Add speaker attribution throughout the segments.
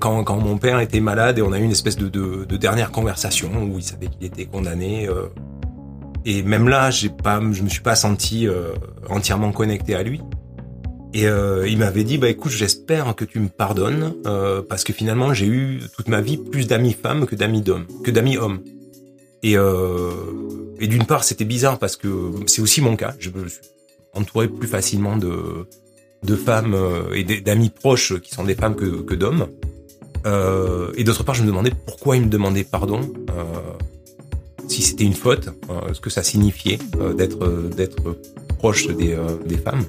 Speaker 1: Quand, quand mon père était malade et on a eu une espèce de, de, de dernière conversation où il savait qu'il était condamné. Euh, et même là, j'ai pas, je me suis pas senti euh, entièrement connecté à lui. Et euh, il m'avait dit, bah écoute, j'espère que tu me pardonnes euh, parce que finalement j'ai eu toute ma vie plus d'amis femmes que d'amis d'hommes, que d'amis hommes. Et, euh, et d'une part, c'était bizarre parce que c'est aussi mon cas. Je me suis entouré plus facilement de, de femmes euh, et d'amis proches qui sont des femmes que, que d'hommes. Euh, et d'autre part, je me demandais pourquoi il me demandait pardon, euh, si c'était une faute, euh, ce que ça signifiait euh, d'être d'être proche des, euh, des femmes.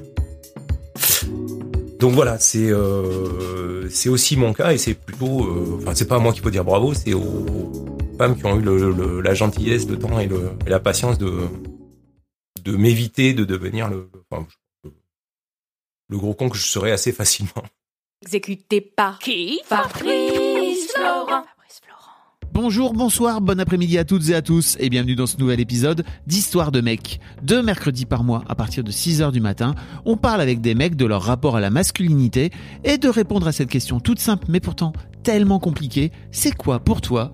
Speaker 1: Donc voilà, c'est c'est aussi mon cas et c'est plutôt, enfin c'est pas à moi qu'il faut dire bravo, c'est aux femmes qui ont eu le, le, la gentillesse, le temps et, le, et la patience de de m'éviter de devenir le, enfin, le gros con que je serais assez facilement.
Speaker 2: Exécuté par qui Fabrice Florent.
Speaker 3: Bonjour, bonsoir, bon après-midi à toutes et à tous et bienvenue dans ce nouvel épisode d'Histoire de mecs. Deux mercredis par mois à partir de 6h du matin, on parle avec des mecs de leur rapport à la masculinité et de répondre à cette question toute simple mais pourtant tellement compliquée, c'est quoi pour toi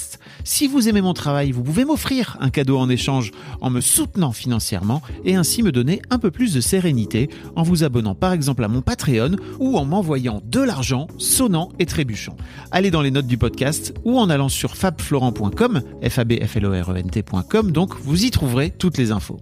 Speaker 3: Si vous aimez mon travail, vous pouvez m'offrir un cadeau en échange en me soutenant financièrement et ainsi me donner un peu plus de sérénité en vous abonnant par exemple à mon Patreon ou en m'envoyant de l'argent sonnant et trébuchant. Allez dans les notes du podcast ou en allant sur fabflorent.com, f e donc vous y trouverez toutes les infos.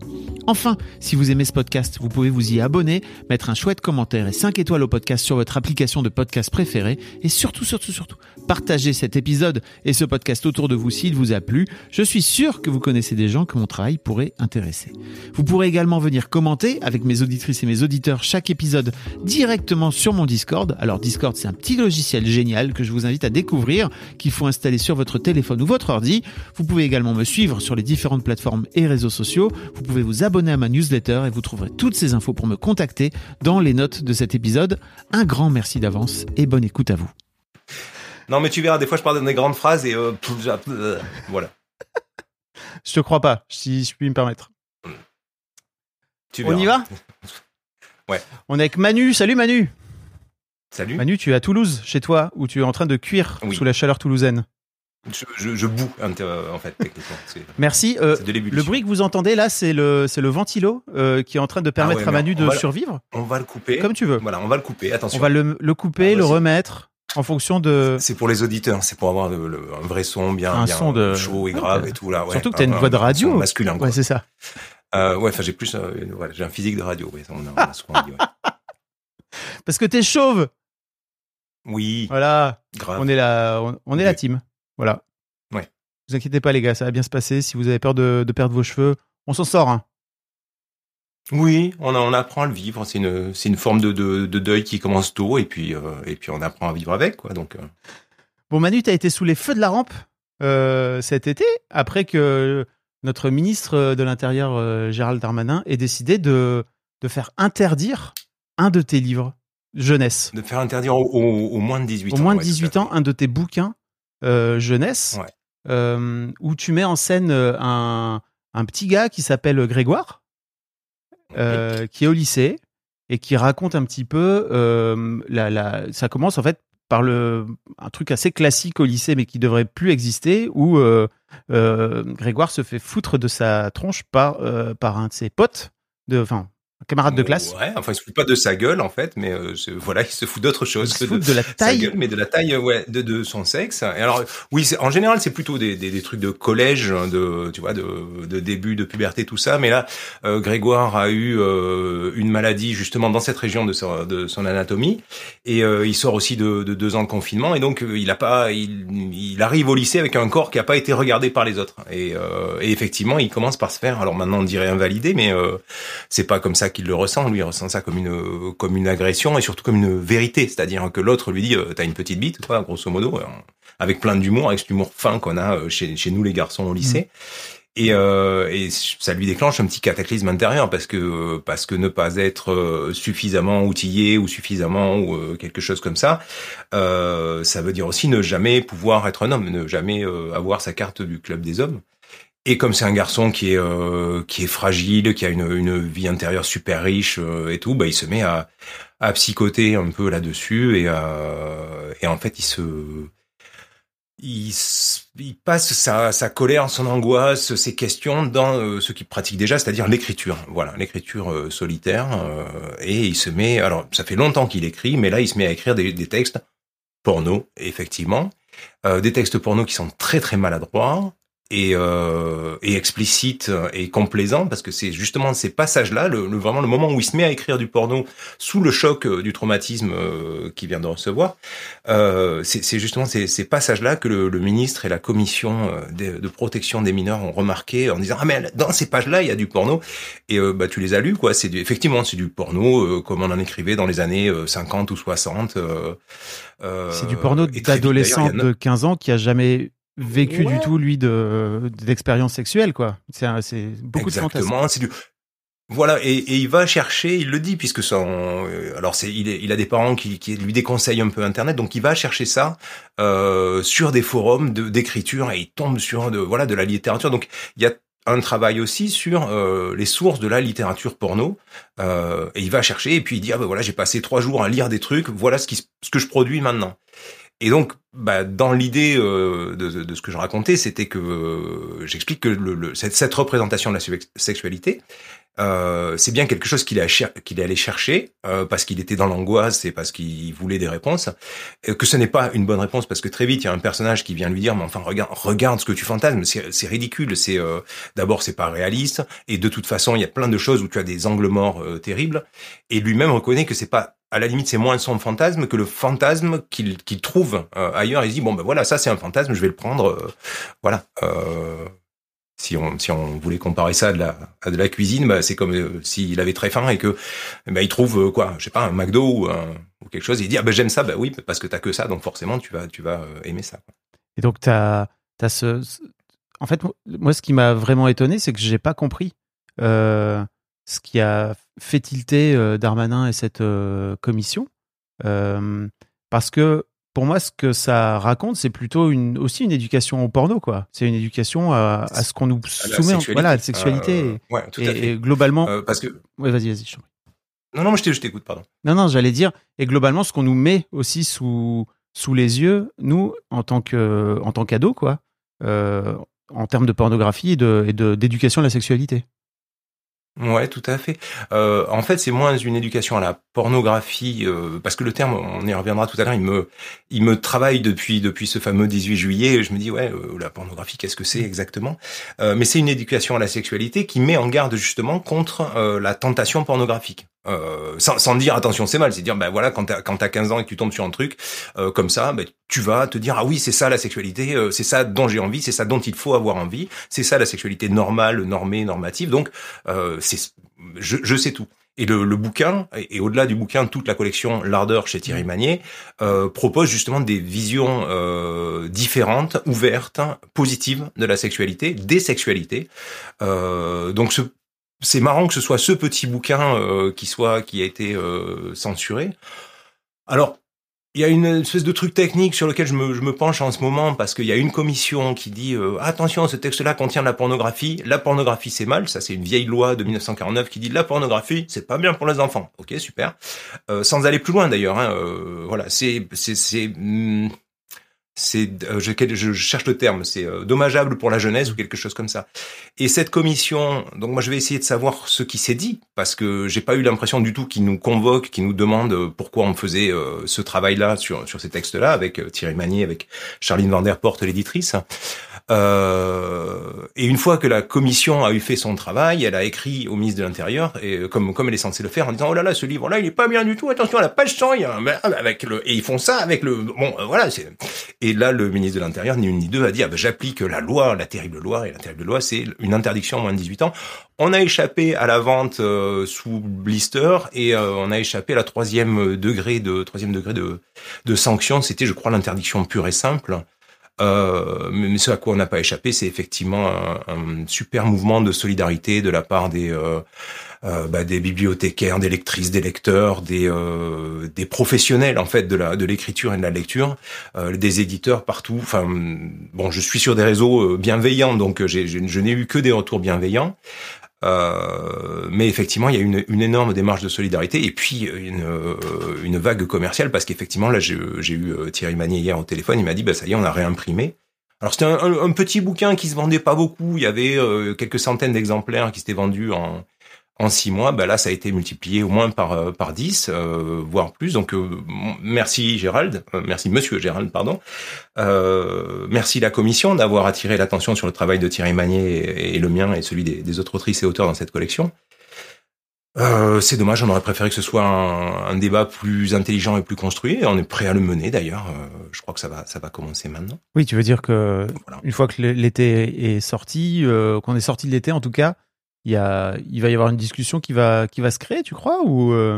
Speaker 3: Enfin, si vous aimez ce podcast, vous pouvez vous y abonner, mettre un chouette commentaire et 5 étoiles au podcast sur votre application de podcast préférée et surtout, surtout, surtout, partagez cet épisode et ce podcast autour de vous s'il vous a plu. Je suis sûr que vous connaissez des gens que mon travail pourrait intéresser. Vous pourrez également venir commenter avec mes auditrices et mes auditeurs chaque épisode directement sur mon Discord. Alors Discord, c'est un petit logiciel génial que je vous invite à découvrir, qu'il faut installer sur votre téléphone ou votre ordi. Vous pouvez également me suivre sur les différentes plateformes et réseaux sociaux. Vous pouvez vous abonner à ma newsletter et vous trouverez toutes ces infos pour me contacter dans les notes de cet épisode. Un grand merci d'avance et bonne écoute à vous.
Speaker 1: Non mais tu verras, des fois je parle dans des grandes phrases et euh, voilà.
Speaker 3: Je te crois pas, si je puis me permettre.
Speaker 1: Tu
Speaker 3: On y va
Speaker 1: Ouais.
Speaker 3: On est avec Manu. Salut Manu.
Speaker 1: Salut.
Speaker 3: Manu, tu es à Toulouse, chez toi, où tu es en train de cuire
Speaker 1: Oui.
Speaker 3: sous la chaleur toulousaine.
Speaker 1: Je, je, je boue euh, en fait techniquement.
Speaker 3: Merci. Euh, le bruit que vous entendez là, c'est le, c'est le ventilo euh, qui est en train de permettre
Speaker 1: ouais,
Speaker 3: à Manu de
Speaker 1: le-
Speaker 3: survivre.
Speaker 1: On va le couper.
Speaker 3: Comme tu veux.
Speaker 1: Voilà, on va le couper. Attention.
Speaker 3: On va le, le couper,
Speaker 1: Ah,
Speaker 3: le remettre en fonction de.
Speaker 1: C'est pour les auditeurs, c'est pour avoir le- le- un vrai son bien,
Speaker 3: Un
Speaker 1: bien
Speaker 3: son de-
Speaker 1: chaud et grave et tout là. Ouais,
Speaker 3: Surtout que t'as une
Speaker 1: Un-
Speaker 3: voix de radio.
Speaker 1: masculin. Quoi.
Speaker 3: Ouais, c'est ça.
Speaker 1: Euh, ouais, enfin j'ai plus, euh, voilà, j'ai un physique de radio. Ouais, ça, on a, on a souvent dit, ouais.
Speaker 3: Parce que t'es chauve.
Speaker 1: Oui,
Speaker 3: Voilà.
Speaker 1: grave.
Speaker 3: On est la, on, on est la
Speaker 1: Oui.
Speaker 3: team. Voilà.
Speaker 1: Ouais.
Speaker 3: Vous inquiétez pas les gars, ça va bien se passer. Si vous avez peur de, de perdre vos cheveux, on s'en sort. hein.
Speaker 1: Oui, on, apprend à le vivre. C'est une, c'est une forme de, de, de deuil qui commence tôt et puis, euh, et puis on apprend à vivre avec, quoi. Donc, euh,
Speaker 3: Bon, Manu, t'as été sous les feux de la rampe euh, cet été, après que notre ministre de l'Intérieur, Gérald Darmanin, ait décidé de, de faire interdire un de tes livres jeunesse.
Speaker 1: de faire interdire au, au- au moins de 18
Speaker 3: Au
Speaker 1: ans.
Speaker 3: moins de
Speaker 1: ouais, tout à
Speaker 3: 18
Speaker 1: fait.
Speaker 3: ans, un de tes bouquins jeunesse,
Speaker 1: Ouais.
Speaker 3: où tu mets en scène un, un petit gars qui s'appelle Grégoire, euh, qui est au lycée et qui raconte un petit peu euh, la, la, ça commence en fait par le un truc assez classique au lycée mais qui devrait plus exister où euh, Grégoire se fait foutre de sa tronche par par un de ses potes de enfin
Speaker 4: camarade de classe.
Speaker 1: Ouais, enfin, il se fout pas de sa gueule en fait, mais euh, voilà, il se fout d'autre chose.
Speaker 4: Il se fout de, la taille,
Speaker 1: sa gueule, mais de la taille, ouais, de, de son sexe. Et alors, oui, en général, c'est plutôt des, des, des, trucs de collège, hein, de, tu vois, de, de début de puberté, tout ça. Mais là, euh, Grégoire a eu euh, une maladie justement dans cette région de son, de son anatomie, et euh, il sort aussi de, de, deux ans de confinement, et donc il a pas, il, il arrive au lycée avec un corps qui a pas été regardé par les autres. Et, et effectivement, il commence par se faire. Alors maintenant, on dirait invalidé, mais c'est pas comme ça qu'il le ressent. Lui, il ressent ça comme une comme une agression et surtout comme une vérité, c'est-à-dire que l'autre lui dit euh, t'as une petite bite, quoi, grosso modo, euh, avec plein d'humour, avec cet humour fin qu'on a euh, chez chez nous les garçons au lycée. Mmh. Et, euh, et, ça lui déclenche un petit cataclysme intérieur parce que parce que ne pas être suffisamment outillé ou suffisamment ou quelque chose comme ça, euh, ça veut dire aussi ne jamais pouvoir être un homme, ne jamais avoir sa carte du club des hommes. Et comme c'est un garçon qui est euh, qui est fragile, qui a une, vie intérieure super riche euh, et tout, bah il se met à, psychoter un peu là-dessus et en fait il se il, passe sa, sa colère, son angoisse, ses questions dans euh, ce qu'il pratique déjà, c'est-à-dire l'écriture. Voilà, l'écriture solitaire. et il se met, alors ça fait longtemps qu'il écrit, mais là il se met à écrire des, des textes porno, effectivement, des textes porno qui sont très très maladroits, et, euh, et explicite et complaisant parce que c'est justement ces passages-là, le, vraiment le moment où il se met à écrire du porno sous le choc euh, du traumatisme euh, qu'il vient de recevoir, euh, c'est justement ces, ces passages-là que le, le, ministre et la commission euh, de, de, protection des mineurs ont remarqué en disant ah mais dans ces pages-là il y a du porno et euh, bah tu les as lus quoi, c'est effectivement c'est du porno comme on en écrivait dans les années 50 ou 60.
Speaker 4: c'est du porno d'adolescent de 15 ans qui a jamais vécu du tout lui de d'expérience sexuelle quoi. C'est c'est beaucoup
Speaker 1: Exactement, c'est du voilà, et, et, il va chercher, il le dit, puisque son, euh, alors c'est, il, il, a des parents qui, qui, lui déconseillent un peu Internet, donc il va chercher ça euh, sur des forums de, d'écriture et il tombe sur de, voilà, de la littérature. Donc il y a un travail aussi sur euh, les sources de la littérature porno, euh, et il va chercher et puis il dit ah ben voilà j'ai passé trois jours à lire des trucs, voilà ce qui, ce que je produis maintenant. Et donc, bah, dans l'idée euh, de, ce que je racontais, c'était que euh, j'explique que cette, représentation de la sexualité, euh, c'est bien quelque chose qu'il est allé chercher euh, parce qu'il était dans l'angoisse et parce qu'il voulait des réponses. Et que ce n'est pas une bonne réponse parce que très vite il y a un personnage qui vient lui dire mais enfin regarde ce que tu fantasmes c'est ridicule c'est euh, d'abord c'est pas réaliste et de toute façon il y a plein de choses où tu as des angles morts euh, terribles et lui-même reconnaît que c'est pas à la limite, c'est moins son fantasme que le fantasme qu'il trouve euh, ailleurs. Il dit bon ben voilà, ça c'est un fantasme, je vais le prendre. Euh, voilà. Euh, si on si on voulait comparer ça à de la de la cuisine, bah, c'est comme s'il avait très faim et que bah, il trouve quoi, je sais pas un McDo ou, quelque chose. Il dit ah ben j'aime ça, bah oui parce que t'as que ça, donc forcément tu vas tu vas aimer ça.
Speaker 4: Et donc t'as as ce, en fait moi ce qui m'a vraiment étonné, c'est que j'ai pas compris. Euh ce qui a fait tilter euh, Darmanin et cette euh, commission. Euh, parce que pour moi, ce que ça raconte, c'est plutôt une, aussi une éducation au porno, quoi. C'est une éducation à, ce qu'on nous soumet, voilà, à la sexualité. et, globalement.
Speaker 1: parce que.
Speaker 4: Ouais, vas-y, vas-y.
Speaker 1: Non, non, je t'écoute, pardon.
Speaker 4: Non, non, j'allais dire. Et globalement, ce qu'on nous met aussi sous sous les yeux, nous, en tant que en tant qu'ados, quoi, en termes de pornographie et de d'éducation à la sexualité.
Speaker 1: Ouais, tout à fait. Euh, en fait, c'est moins une éducation à la pornographie, euh, parce que le terme, on y reviendra tout à l'heure, il me, il me travaille depuis depuis ce fameux 18 juillet. Et je me dis ouais, euh, la pornographie, qu'est-ce que c'est exactement? Mais c'est une éducation à la sexualité qui met en garde justement contre la tentation pornographique. Euh, sans, sans, dire attention c'est mal, c'est dire ben voilà quand t'as quand t'as 15 ans et que tu tombes sur un truc euh, comme ça, ben, tu vas te dire ah oui c'est ça la sexualité, euh, c'est ça dont j'ai envie, c'est ça dont il faut avoir envie, c'est ça la sexualité normale, normée, normative. Donc c'est je, je sais tout. Et le, le bouquin, et, au-delà du bouquin, toute la collection L'Ardeur chez Thierry Magnier, euh, propose justement des visions euh, différentes, ouvertes, positives de la sexualité, des sexualités. Euh, donc ce, c'est marrant que ce soit ce petit bouquin euh, qui soit qui a été euh, censuré. Alors il y a une espèce de truc technique sur lequel je me, je me penche en ce moment parce qu'il y a une commission qui dit euh, attention ce texte-là contient de la pornographie. La pornographie c'est mal. Ça c'est une vieille loi de 1949 qui dit la pornographie c'est pas bien pour les enfants. Ok super. Sans aller plus loin d'ailleurs hein, voilà c'est c'est c'est euh, je, je, cherche le terme, c'est euh, dommageable pour la jeunesse ou quelque chose comme ça. Et cette commission, donc moi je vais essayer de savoir ce qui s'est dit parce que j'ai pas eu l'impression du tout qu'ils nous convoquent, qu'ils nous demandent pourquoi on faisait ce travail-là sur sur ces textes-là avec Thierry Magnier, avec Charline Van Der Porte, l'éditrice. Euh, et une fois que la commission a eu fait son travail, elle a écrit au ministre de l'Intérieur, et comme comme elle est censée le faire, en disant oh là là, ce livre-là, il est pas bien du tout. Attention à la page 100, il y a avec le et ils font ça avec le bon euh, voilà. Et là, le ministre de l'Intérieur, ni une ni deux, a dit ah ben j'applique la loi, la terrible loi, et la terrible loi, c'est une interdiction à moins de 18 ans. On a échappé à la vente euh, sous blister et on a échappé à la troisième degré de troisième degré de de sanction. C'était, je crois, l'interdiction pure et simple. Euh, mais ce à quoi on n'a pas échappé, c'est effectivement un, super mouvement de solidarité de la part des euh, euh, bah, des bibliothécaires, des lectrices, des lecteurs, des euh, des professionnels en fait de la de l'écriture et de la lecture, euh, des éditeurs partout. Enfin bon, je suis sur des réseaux bienveillants, donc j'ai, je n'ai eu que des retours bienveillants. Euh, mais effectivement, il y a une, une, énorme démarche de solidarité et puis une, euh, une vague commerciale parce qu'effectivement, là, j'ai eu euh, Thierry Magnier hier au téléphone, il m'a dit, bah ça y est, on a réimprimé. Alors c'était un, petit bouquin qui se vendait pas beaucoup, il y avait quelques centaines d'exemplaires qui s'étaient vendus en, en six mois, bah là, ça a été multiplié au moins par euh, par dix, euh, voire plus. Donc, euh, merci Gérald, merci Monsieur Gérald, pardon. merci la commission d'avoir attiré l'attention sur le travail de Thierry Magnier et, le mien et celui des, autres autrices et auteurs dans cette collection. c'est dommage, on aurait préféré que ce soit un, débat plus intelligent et plus construit. on est prêt à le mener d'ailleurs. je crois que ça va, ça va commencer maintenant.
Speaker 4: Oui, tu veux dire que une fois que l'été est sorti, qu'on est sorti de l'été en tout cas, il, y a, il va y avoir une discussion qui va, qui va se créer, tu crois ou euh...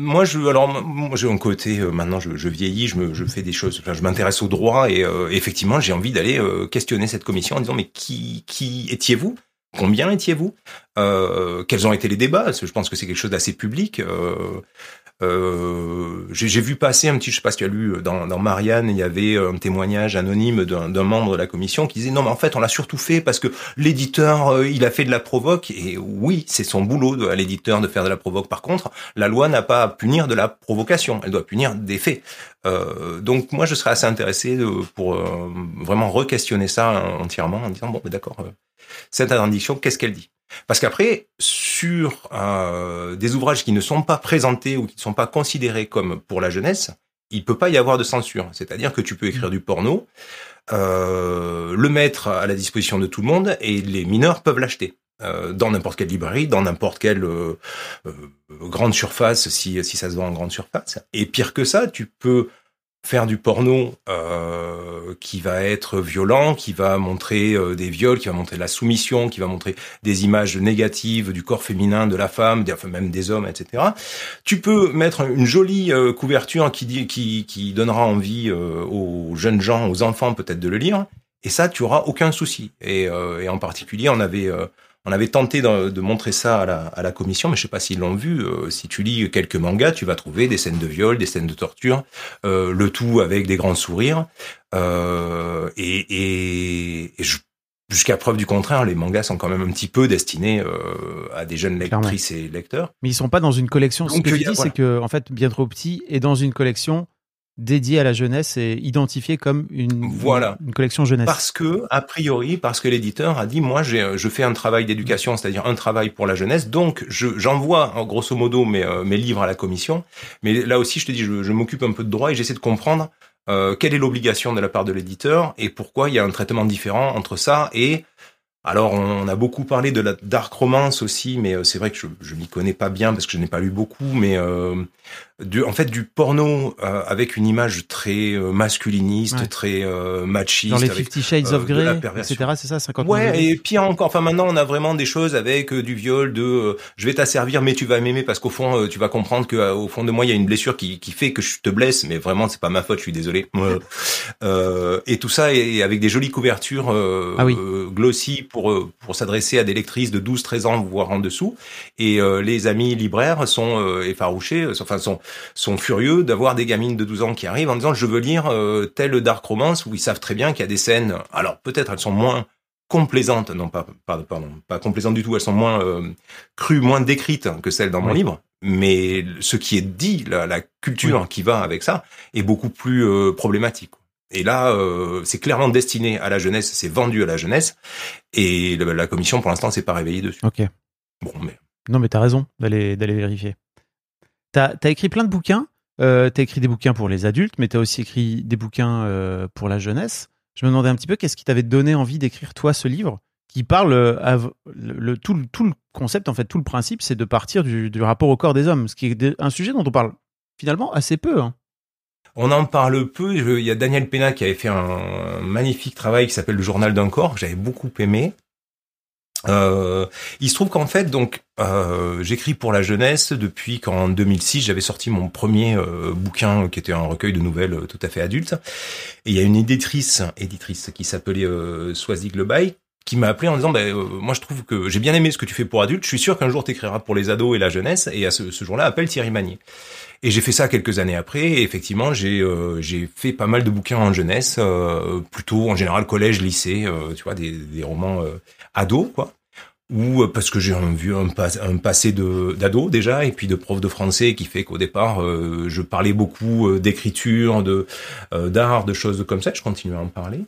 Speaker 1: Moi, je, alors, moi, j'ai un côté, euh, maintenant, je, je, vieillis, je, me, je fais des choses, je m'intéresse au droit et euh, effectivement, j'ai envie d'aller euh, questionner cette commission en disant, mais qui, qui étiez-vous? Combien étiez-vous? Quels ont été les débats? Je pense que c'est quelque chose d'assez public. Euh, j'ai vu passer un petit, je sais pas si tu as lu euh, dans, dans Marianne, il y avait euh, un témoignage anonyme d'un membre de la commission qui disait non mais en fait on l'a surtout fait parce que l'éditeur il a fait de la provoque et oui c'est son boulot à l'éditeur de faire de la provoque. Par contre la loi n'a pas à punir de la provocation, elle doit punir des faits. Euh, donc moi je serais assez intéressé de, pour vraiment re-questionner ça entièrement en disant bon d'accord cette interdiction qu'est-ce qu'elle dit? Parce qu'après, sur euh, des ouvrages qui ne sont pas présentés ou qui ne sont pas considérés comme pour la jeunesse, il peut pas y avoir de censure. C'est-à-dire que tu peux écrire du porno, euh, le mettre à la disposition de tout le monde et les mineurs peuvent l'acheter. Euh, dans n'importe quelle librairie, dans n'importe quelle grande surface, si, si ça se vend en grande surface. Et pire que ça, tu peux faire du porno euh, qui va être violent, qui va montrer euh, des viols, qui va montrer la soumission, qui va montrer des images négatives du corps féminin, de la femme, même des hommes, etc. Tu peux mettre une jolie euh, couverture qui, qui, donnera envie aux jeunes gens, aux enfants peut-être de le lire, et ça, tu auras aucun souci. Et en particulier, on avait on avait tenté de, montrer ça à la, commission, mais je sais pas s'ils l'ont vu. Euh, si tu lis quelques mangas, tu vas trouver des scènes de viol, des scènes de torture, euh, le tout avec des grands sourires. Euh, et, jusqu'à preuve du contraire, les mangas sont quand même un petit peu destinés à des jeunes lectrices et lecteurs.
Speaker 4: Mais ils sont pas dans une collection. Ce que je dis, c'est que en fait, bien trop petit est dans une collection dédié à la jeunesse et identifié comme une, voilà. une collection jeunesse.
Speaker 1: Parce que, a priori, parce que l'éditeur a dit, moi, j'ai, je fais un travail d'éducation, c'est-à-dire un travail pour la jeunesse, donc je, j'envoie, grosso modo, mes, euh, mes livres à la commission. Mais là aussi, je te dis, je, je m'occupe un peu de droit et j'essaie de comprendre euh, quelle est l'obligation de la part de l'éditeur et pourquoi il y a un traitement différent entre ça et Alors, on a beaucoup parlé de la dark romance aussi, mais euh, c'est vrai que je, je m'y connais pas bien parce que je n'ai pas lu beaucoup, mais euh, du, en fait, du porno euh, avec une image très euh, masculiniste,
Speaker 4: Ouais.
Speaker 1: très euh, machiste.
Speaker 4: Dans les
Speaker 1: avec,
Speaker 4: Fifty Shades
Speaker 1: euh,
Speaker 4: of Grey, etc. C'est ça, 50
Speaker 1: Ouais, et pire encore. Enfin, maintenant, on a vraiment des choses avec du viol, de euh, je vais t'asservir, mais tu vas m'aimer parce qu'au fond, euh, tu vas comprendre que euh, au fond de moi, il y a une blessure qui, qui fait que je te blesse, mais vraiment, c'est pas ma faute. Je suis désolé. Euh, et tout ça, et avec des jolies couvertures euh,
Speaker 4: Ah oui.
Speaker 1: glossy pour euh, pour s'adresser à des lectrices de 12-13 ans, voire en dessous. Et euh, les amis libraires sont euh, effarouchés, euh, enfin sont sont furieux d'avoir des gamines de 12 ans qui arrivent en disant je veux lire telle dark romance où ils savent très bien qu'il y a des scènes. Alors peut-être elles sont moins complaisantes, non pas, pardon, pas complaisantes du tout, elles sont moins crues, moins décrites que celles dans mon
Speaker 4: Oui.
Speaker 1: livre. Mais ce qui est dit, la, la culture qui va avec ça, est beaucoup plus problématique. Et là, euh, c'est clairement destiné à la jeunesse, c'est vendu à la jeunesse, et le- la commission pour l'instant s'est pas réveillée dessus.
Speaker 4: Ok.
Speaker 1: Bon, mais
Speaker 4: Non, mais t'as raison d'aller d'aller vérifier. T'as as écrit plein de bouquins. Euh, t'as écrit des bouquins pour les adultes, mais t'as aussi écrit des bouquins euh, pour la jeunesse. Je me demandais un petit peu qu'est-ce qui t'avait donné envie d'écrire toi ce livre qui parle le, le- tout, le- tout le concept en fait tout le principe c'est de partir du, du rapport au corps des hommes, ce qui est un sujet dont on parle finalement assez peu. hein.
Speaker 1: On en parle peu. Il y a Daniel Pena qui avait fait un magnifique travail qui s'appelle Le Journal d'un corps, que j'avais beaucoup aimé. Euh, il se trouve qu'en fait, donc, euh, j'écris pour la jeunesse depuis qu'en 2006, j'avais sorti mon premier euh, bouquin qui était un recueil de nouvelles euh, tout à fait adulte. Et il y a une éditrice, éditrice qui s'appelait euh, Swazig Lebaille, qui m'a appelé en disant, euh, moi je trouve que j'ai bien aimé ce que tu fais pour adultes, je suis sûr qu'un jour tu écriras pour les ados et la jeunesse, et à ce, ce jour-là, appelle Thierry Magnier. Et j'ai fait ça quelques années après, et effectivement, j'ai euh, j'ai fait pas mal de bouquins en jeunesse, euh, plutôt en général collège, lycée, euh, tu vois, des, des romans euh, ados, quoi. Ou euh, parce que j'ai un, vieux- un, pas- un passé de d'ado déjà, et puis de prof de français qui fait qu'au départ, euh, je parlais beaucoup d'écriture, de d'art, de choses comme ça. Je continue à en parler.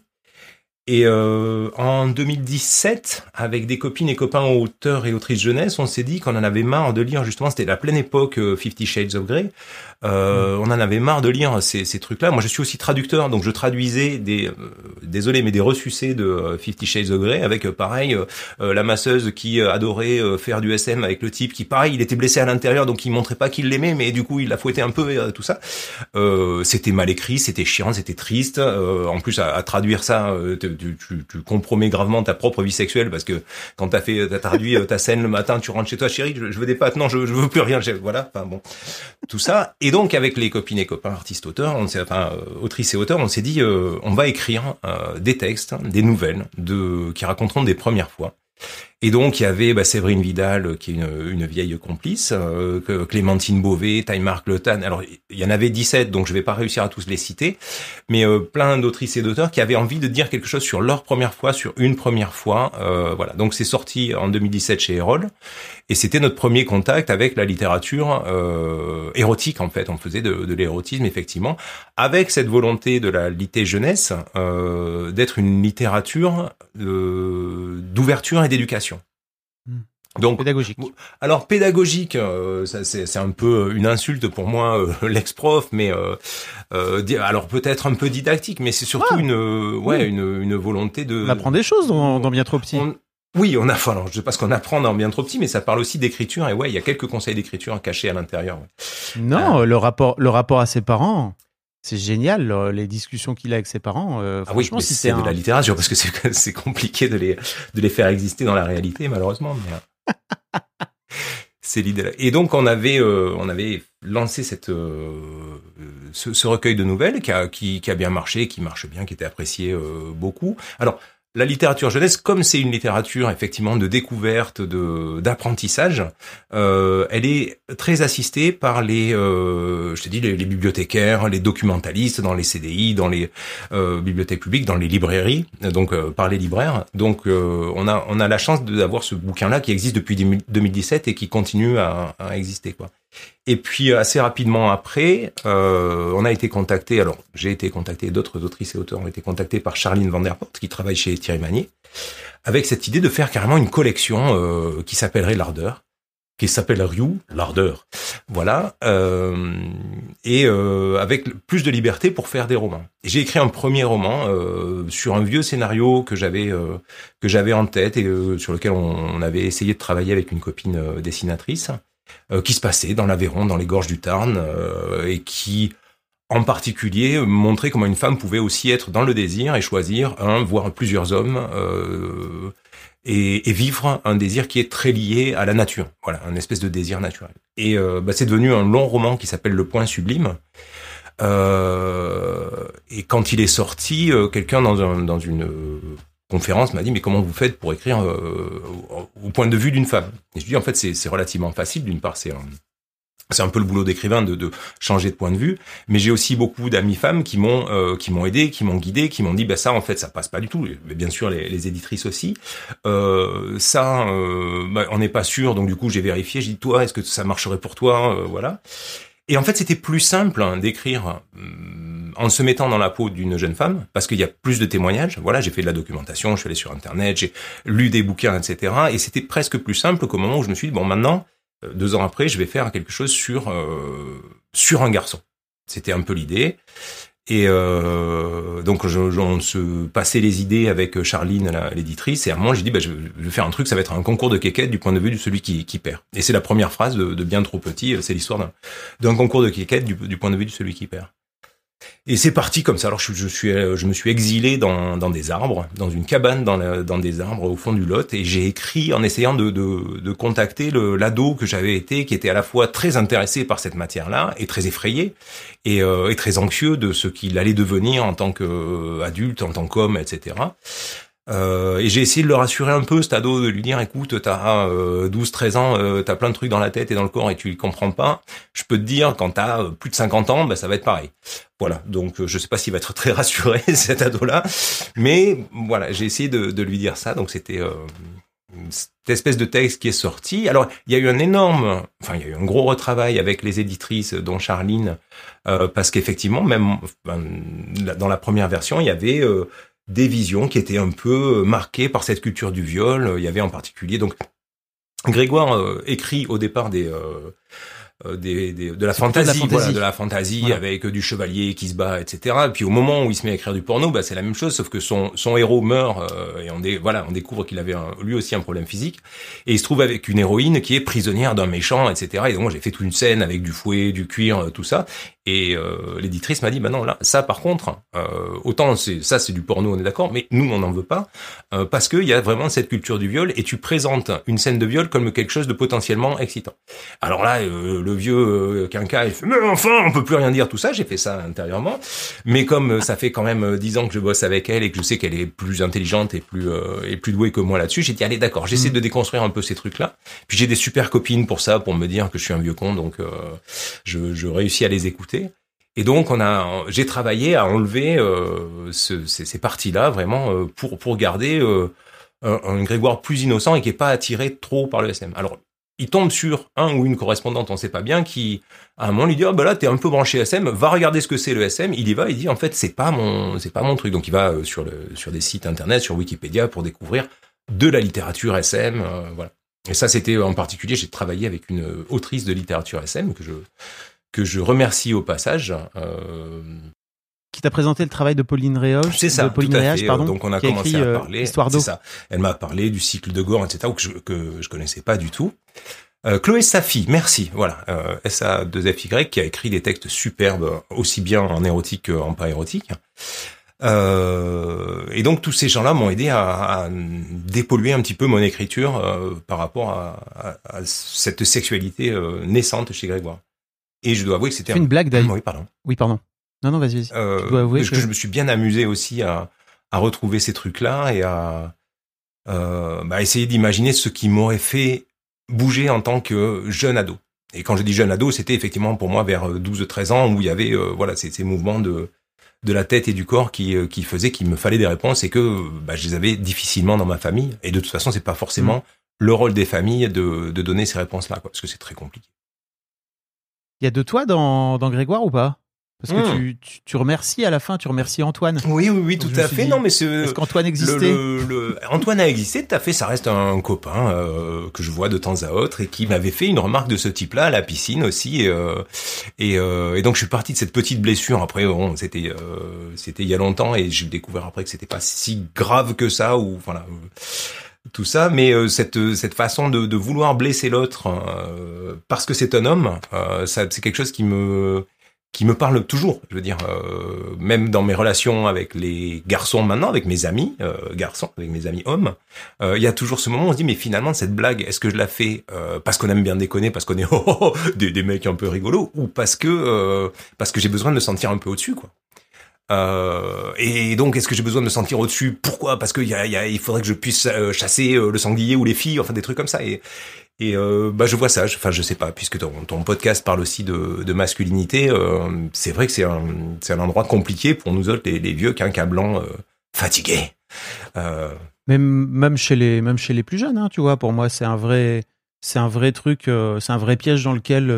Speaker 1: Et euh, en 2017, avec des copines et copains auteurs et autrices jeunesse, on s'est dit qu'on en avait marre de lire, justement, c'était la pleine époque euh, Fifty Shades of Grey, euh, on en avait marre de lire ces, ces trucs-là. Moi, je suis aussi traducteur, donc je traduisais des, euh, désolé, mais des ressucés de euh, Fifty Shades of Grey, avec, euh, pareil, la masseuse qui adorait faire du SM avec le type qui, pareil, il était blessé à l'intérieur, donc il montrait pas qu'il l'aimait, mais du coup, il la fouettait un peu, euh, tout ça. C'était mal écrit, c'était chiant, c'était triste. En plus, à, traduire ça, euh, tu, compromets gravement ta propre vie sexuelle parce que quand t'as fait, t'as traduit euh, ta scène le matin, tu rentres chez toi, chérie, je, je veux des pâtes, non, je, je veux plus rien. j'ai- Voilà, enfin bon, tout ça. Et donc, avec les copines et copains artistes auteurs, on s'est, enfin euh, autrices et auteurs, on s'est dit, euh, on va écrire des textes, des nouvelles, qui raconteront des premières fois. Et donc il y avait bah, Séverine Vidal, euh, qui est une, une vieille complice, euh, Clémentine Beauvais, Taïmarc Le. Alors il y en avait 17, donc je vais pas réussir à tous les citer, mais euh, plein d'autrices et d'auteurs qui avaient envie de dire quelque chose sur leur première fois, sur une première fois. Euh, voilà, donc c'est sorti en 2017 chez Erol, et c'était notre premier contact avec la littérature euh, érotique en fait. On faisait de, de l'érotisme effectivement, avec cette volonté de la litté jeunesse euh, d'être une littérature d'ouverture et d'éducation. Donc
Speaker 4: Pédagogique.
Speaker 1: alors pédagogique, euh, ça, c'est un peu une insulte pour moi, euh, l'ex-prof, mais euh, euh, alors peut-être un peu didactique, mais c'est surtout
Speaker 4: Ah,
Speaker 1: une euh, ouais
Speaker 4: oui.
Speaker 1: une, une volonté de.
Speaker 4: On apprend des choses dans, dans bien trop petit.
Speaker 1: On- oui, on a. Alors, je sais pas ce qu'on apprend dans bien trop petit, mais ça parle aussi d'écriture et ouais, il y a quelques conseils d'écriture cachés à l'intérieur. ouais.
Speaker 4: Non, le rapport, le rapport à ses parents, c'est génial. le- Les discussions qu'il a avec ses parents. euh,
Speaker 1: Ah oui,
Speaker 4: franchement, si
Speaker 1: c'est de la littérature parce que c'est compliqué de les de les faire exister dans la réalité malheureusement. Mais euh, c'est l'idée. Et donc on avait euh, on avait lancé euh, ce, recueil de nouvelles qui a qui, qui a bien marché, qui marche bien, qui était apprécié euh, beaucoup. Alors la littérature jeunesse, comme c'est une littérature effectivement de découverte, de d'apprentissage, euh, elle est très assistée par les, euh, je te dis, les, bibliothécaires, les documentalistes dans les CDI, dans les euh, bibliothèques publiques, dans les librairies, donc euh, par les libraires. Donc euh, on a on a la chance d'avoir ce bouquin-là qui existe depuis 2017 et qui continue à, à exister quoi. Et puis assez rapidement après, euh, on a été contacté. Alors j'ai été contacté, d'autres autrices et auteurs ont été contactés par Charline Vanderport qui travaille chez Thierry Magnier, avec cette idée de faire carrément une collection euh, qui s'appellerait l'Ardeur, qui s'appelle Ryu l'Ardeur, Voilà, euh, et euh, avec plus de liberté pour faire des romans. J'ai écrit un premier roman euh, sur un vieux scénario que j'avais euh, que j'avais en tête et euh, sur lequel on, avait essayé de travailler avec une copine euh, dessinatrice, qui se passait dans l'Aveyron, dans les gorges du Tarn, et qui en particulier montrait comment une femme pouvait aussi être dans le désir et choisir un, voire plusieurs hommes et, et, vivre un désir qui est très lié à la nature. Voilà, un espèce de désir naturel. Et euh, bah, c'est devenu un long roman qui s'appelle Le Point Sublime. Euh, et quand il est sorti, euh, quelqu'un dans, un, dans une conférence m'a dit mais comment vous faites pour écrire euh, au point de vue d'une femme? Et je dis en fait c'est relativement facile. D'une part c'est c'est un peu le boulot d'écrivain de, de, changer de point de vue, mais j'ai aussi beaucoup d'amis femmes qui m'ont euh, qui m'ont aidé, qui m'ont guidé, qui m'ont dit bah ça en fait ça passe pas du tout. Mais bien sûr les, les éditrices aussi. Euh, ça euh, bah, on n'est pas sûr, donc du coup j'ai vérifié. J'ai dit toi est-ce que ça marcherait pour toi, euh, voilà. Et en fait c'était plus simple hein, d'écrire hum, en se mettant dans la peau d'une jeune femme parce qu'il y a plus de témoignages. Voilà j'ai fait de la documentation, je suis allé sur internet, j'ai lu des bouquins, etc. Et c'était presque plus simple qu'au moment où je me suis dit bon maintenant euh, deux ans après, je vais faire quelque chose sur euh, sur un garçon. C'était un peu l'idée. Et euh, donc, on se passait les idées avec Charline, l'éditrice, et à un moment, j'ai dit, bah, je, vais faire un truc, ça va être un concours de quéquette du point de vue de celui qui, qui perd. Et c'est la première phrase de, Bien trop petit, c'est l'histoire d'un concours de quéquette du, du, point de vue de celui qui perd. Et c'est parti comme ça. Alors je, je me suis exilé dans, des arbres, dans une cabane dans, des arbres au fond du Lot, et j'ai écrit en essayant de, de, contacter l'ado que j'avais été, qui était à la fois très intéressé par cette matière-là et très effrayé et, euh, et très anxieux de ce qu'il allait devenir en tant qu'adulte, en tant qu'homme, etc. Euh, et j'ai essayé de le rassurer un peu, cet ado, de lui dire, écoute, t'as euh, 12-13 ans, euh, t'as plein de trucs dans la tête et dans le corps et tu les comprends pas. Je peux te dire, quand t'as euh, plus de 50 ans, bah, ça va être pareil. Voilà, donc euh, je sais pas s'il va être très rassuré, cet ado-là. Mais voilà, j'ai essayé de, de, lui dire ça, donc c'était... cette espèce de texte qui est sorti. Alors, il y a eu un énorme, enfin, il y a eu un gros retravail avec les éditrices, dont Charline, parce qu'effectivement, même dans la première version, il y avait des visions qui étaient un peu marquées par cette culture du viol. Il y avait en particulier donc Grégoire euh, écrit au départ des euh, euh, des, des, de la fantaisie, voilà, de la fantaisie voilà. avec du chevalier qui se bat, etc. Et puis au moment où il se met à écrire du porno, bah, c'est la même chose, sauf que son, son héros meurt euh, et on, dé, voilà, on découvre qu'il avait un, lui aussi un problème physique. Et il se trouve avec une héroïne qui est prisonnière d'un méchant, etc. Et donc moi j'ai fait toute une scène avec du fouet, du cuir, tout ça. Et euh, l'éditrice m'a dit, bah non, là, ça par contre, euh, autant c'est ça c'est du porno, on est d'accord, mais nous on n'en veut pas euh, parce qu'il y a vraiment cette culture du viol et tu présentes une scène de viol comme quelque chose de potentiellement excitant. Alors là, le vieux quinca, il fait, mais enfin, on peut plus rien dire tout ça. J'ai fait ça intérieurement, mais comme ça fait quand même dix ans que je bosse avec elle et que je sais qu'elle est plus intelligente et plus et plus douée que moi là-dessus, j'ai dit allez d'accord, j'essaie mmh. de déconstruire un peu ces trucs-là. Puis j'ai des super copines pour ça, pour me dire que je suis un vieux con, donc je, je réussis à les écouter. Et donc, on a, j'ai travaillé à enlever euh, ce, ces, ces parties-là vraiment euh, pour pour garder euh, un, Grégoire plus innocent et qui est pas attiré trop par le SM. Alors, il tombe sur un ou une correspondante, on sait pas bien, qui à un moment lui dit oh, bah là t'es un peu branché SM, va regarder ce que c'est le SM. Il y va, il dit en fait c'est pas mon c'est pas mon truc. Donc il va euh, sur le sur des sites internet, sur Wikipédia pour découvrir de la littérature SM, euh, voilà. Et ça c'était en particulier, j'ai travaillé avec une autrice de littérature SM que je que je remercie au passage. Euh...
Speaker 4: Qui t'a présenté le travail de Pauline Réage
Speaker 1: C'est ça,
Speaker 4: de Pauline
Speaker 1: tout à
Speaker 4: Réage,
Speaker 1: fait.
Speaker 4: pardon,
Speaker 1: Donc on a commencé
Speaker 4: écrit,
Speaker 1: à
Speaker 4: euh,
Speaker 1: parler. C'est ça. Elle m'a parlé du cycle de Gore, etc. que je, que je connaissais pas du tout. Euh, Chloé Safi, merci. Voilà, euh, SA2FY qui a écrit des textes superbes, aussi bien en érotique qu'en pas érotique. Euh, et donc tous ces gens-là m'ont aidé à, à, dépolluer un petit peu mon écriture euh, par rapport à, à, à cette sexualité naissante chez Grégoire. Et je dois avouer que c'était
Speaker 4: une blague d'ailleurs.
Speaker 1: Oui, pardon.
Speaker 4: Oui, pardon. Non, non, vas-y, vas-y.
Speaker 1: Euh,
Speaker 4: Tu dois avouer
Speaker 1: que...
Speaker 4: que-
Speaker 1: je me suis bien amusé aussi à, à retrouver ces trucs-là et à euh, bah, essayer d'imaginer ce qui m'aurait fait bouger en tant que jeune ado. Et quand je dis jeune ado, c'était effectivement pour moi vers 12-13 ans où il y avait euh, voilà ces, ces mouvements de de la tête et du corps qui euh, qui faisaient qu'il me fallait des réponses et que bah, je les avais difficilement dans ma famille. Et de toute façon, c'est pas forcément
Speaker 4: Mm.
Speaker 1: le rôle des familles de, de donner ces réponses-là, parce que c'est très compliqué.
Speaker 4: Il y a de toi dans, dans Grégoire ou pas? Parce que
Speaker 1: Hmm.
Speaker 4: tu, tu, tu remercies à la fin, tu remercies Antoine.
Speaker 1: Oui, oui, oui,
Speaker 4: Donc,
Speaker 1: tout à fait.
Speaker 4: dit,
Speaker 1: non, mais c'est
Speaker 4: Est-ce qu'Antoine existait?
Speaker 1: le- le- Antoine a existé, tout à fait. Ça reste un copain euh, que je vois de temps à autre et qui m'avait fait une remarque de ce type-là à la piscine aussi. euh, et, euh, et donc je suis parti de cette petite blessure. Après, bon, c'était euh, c'était il y a longtemps et j'ai découvert après que c'était pas si grave que ça ou voilà. Euh, tout ça, mais euh, cette cette façon de, de vouloir blesser l'autre euh, parce que c'est un homme, euh, ça c'est quelque chose qui me qui me parle toujours. Je veux dire, euh, même dans mes relations avec les garçons maintenant, avec mes amis euh, garçons, avec mes amis hommes, euh, il y a toujours ce moment où on se dit mais finalement cette blague, est-ce que je la fais euh, parce qu'on aime bien déconner, parce qu'on est oh, oh, oh, des, des mecs un peu rigolos, ou parce que euh, parce que j'ai besoin de me sentir un peu au-dessus quoi. Euh, et donc, est-ce que j'ai besoin de me sentir au-dessus? Pourquoi? Parce qu'il faudrait que je puisse euh, chasser euh, le sanglier ou les filles, enfin des trucs comme ça. Et, bah je vois ça. je- Enfin, je sais pas, puisque ton, podcast parle aussi de, masculinité. c'est vrai que c'est un, endroit compliqué pour nous autres, les, vieux quinquas fatigués.
Speaker 3: Même, même chez les, même chez les plus jeunes, hein, tu vois. Pour moi, c'est un vrai, c'est un vrai truc, c'est un vrai piège dans lequel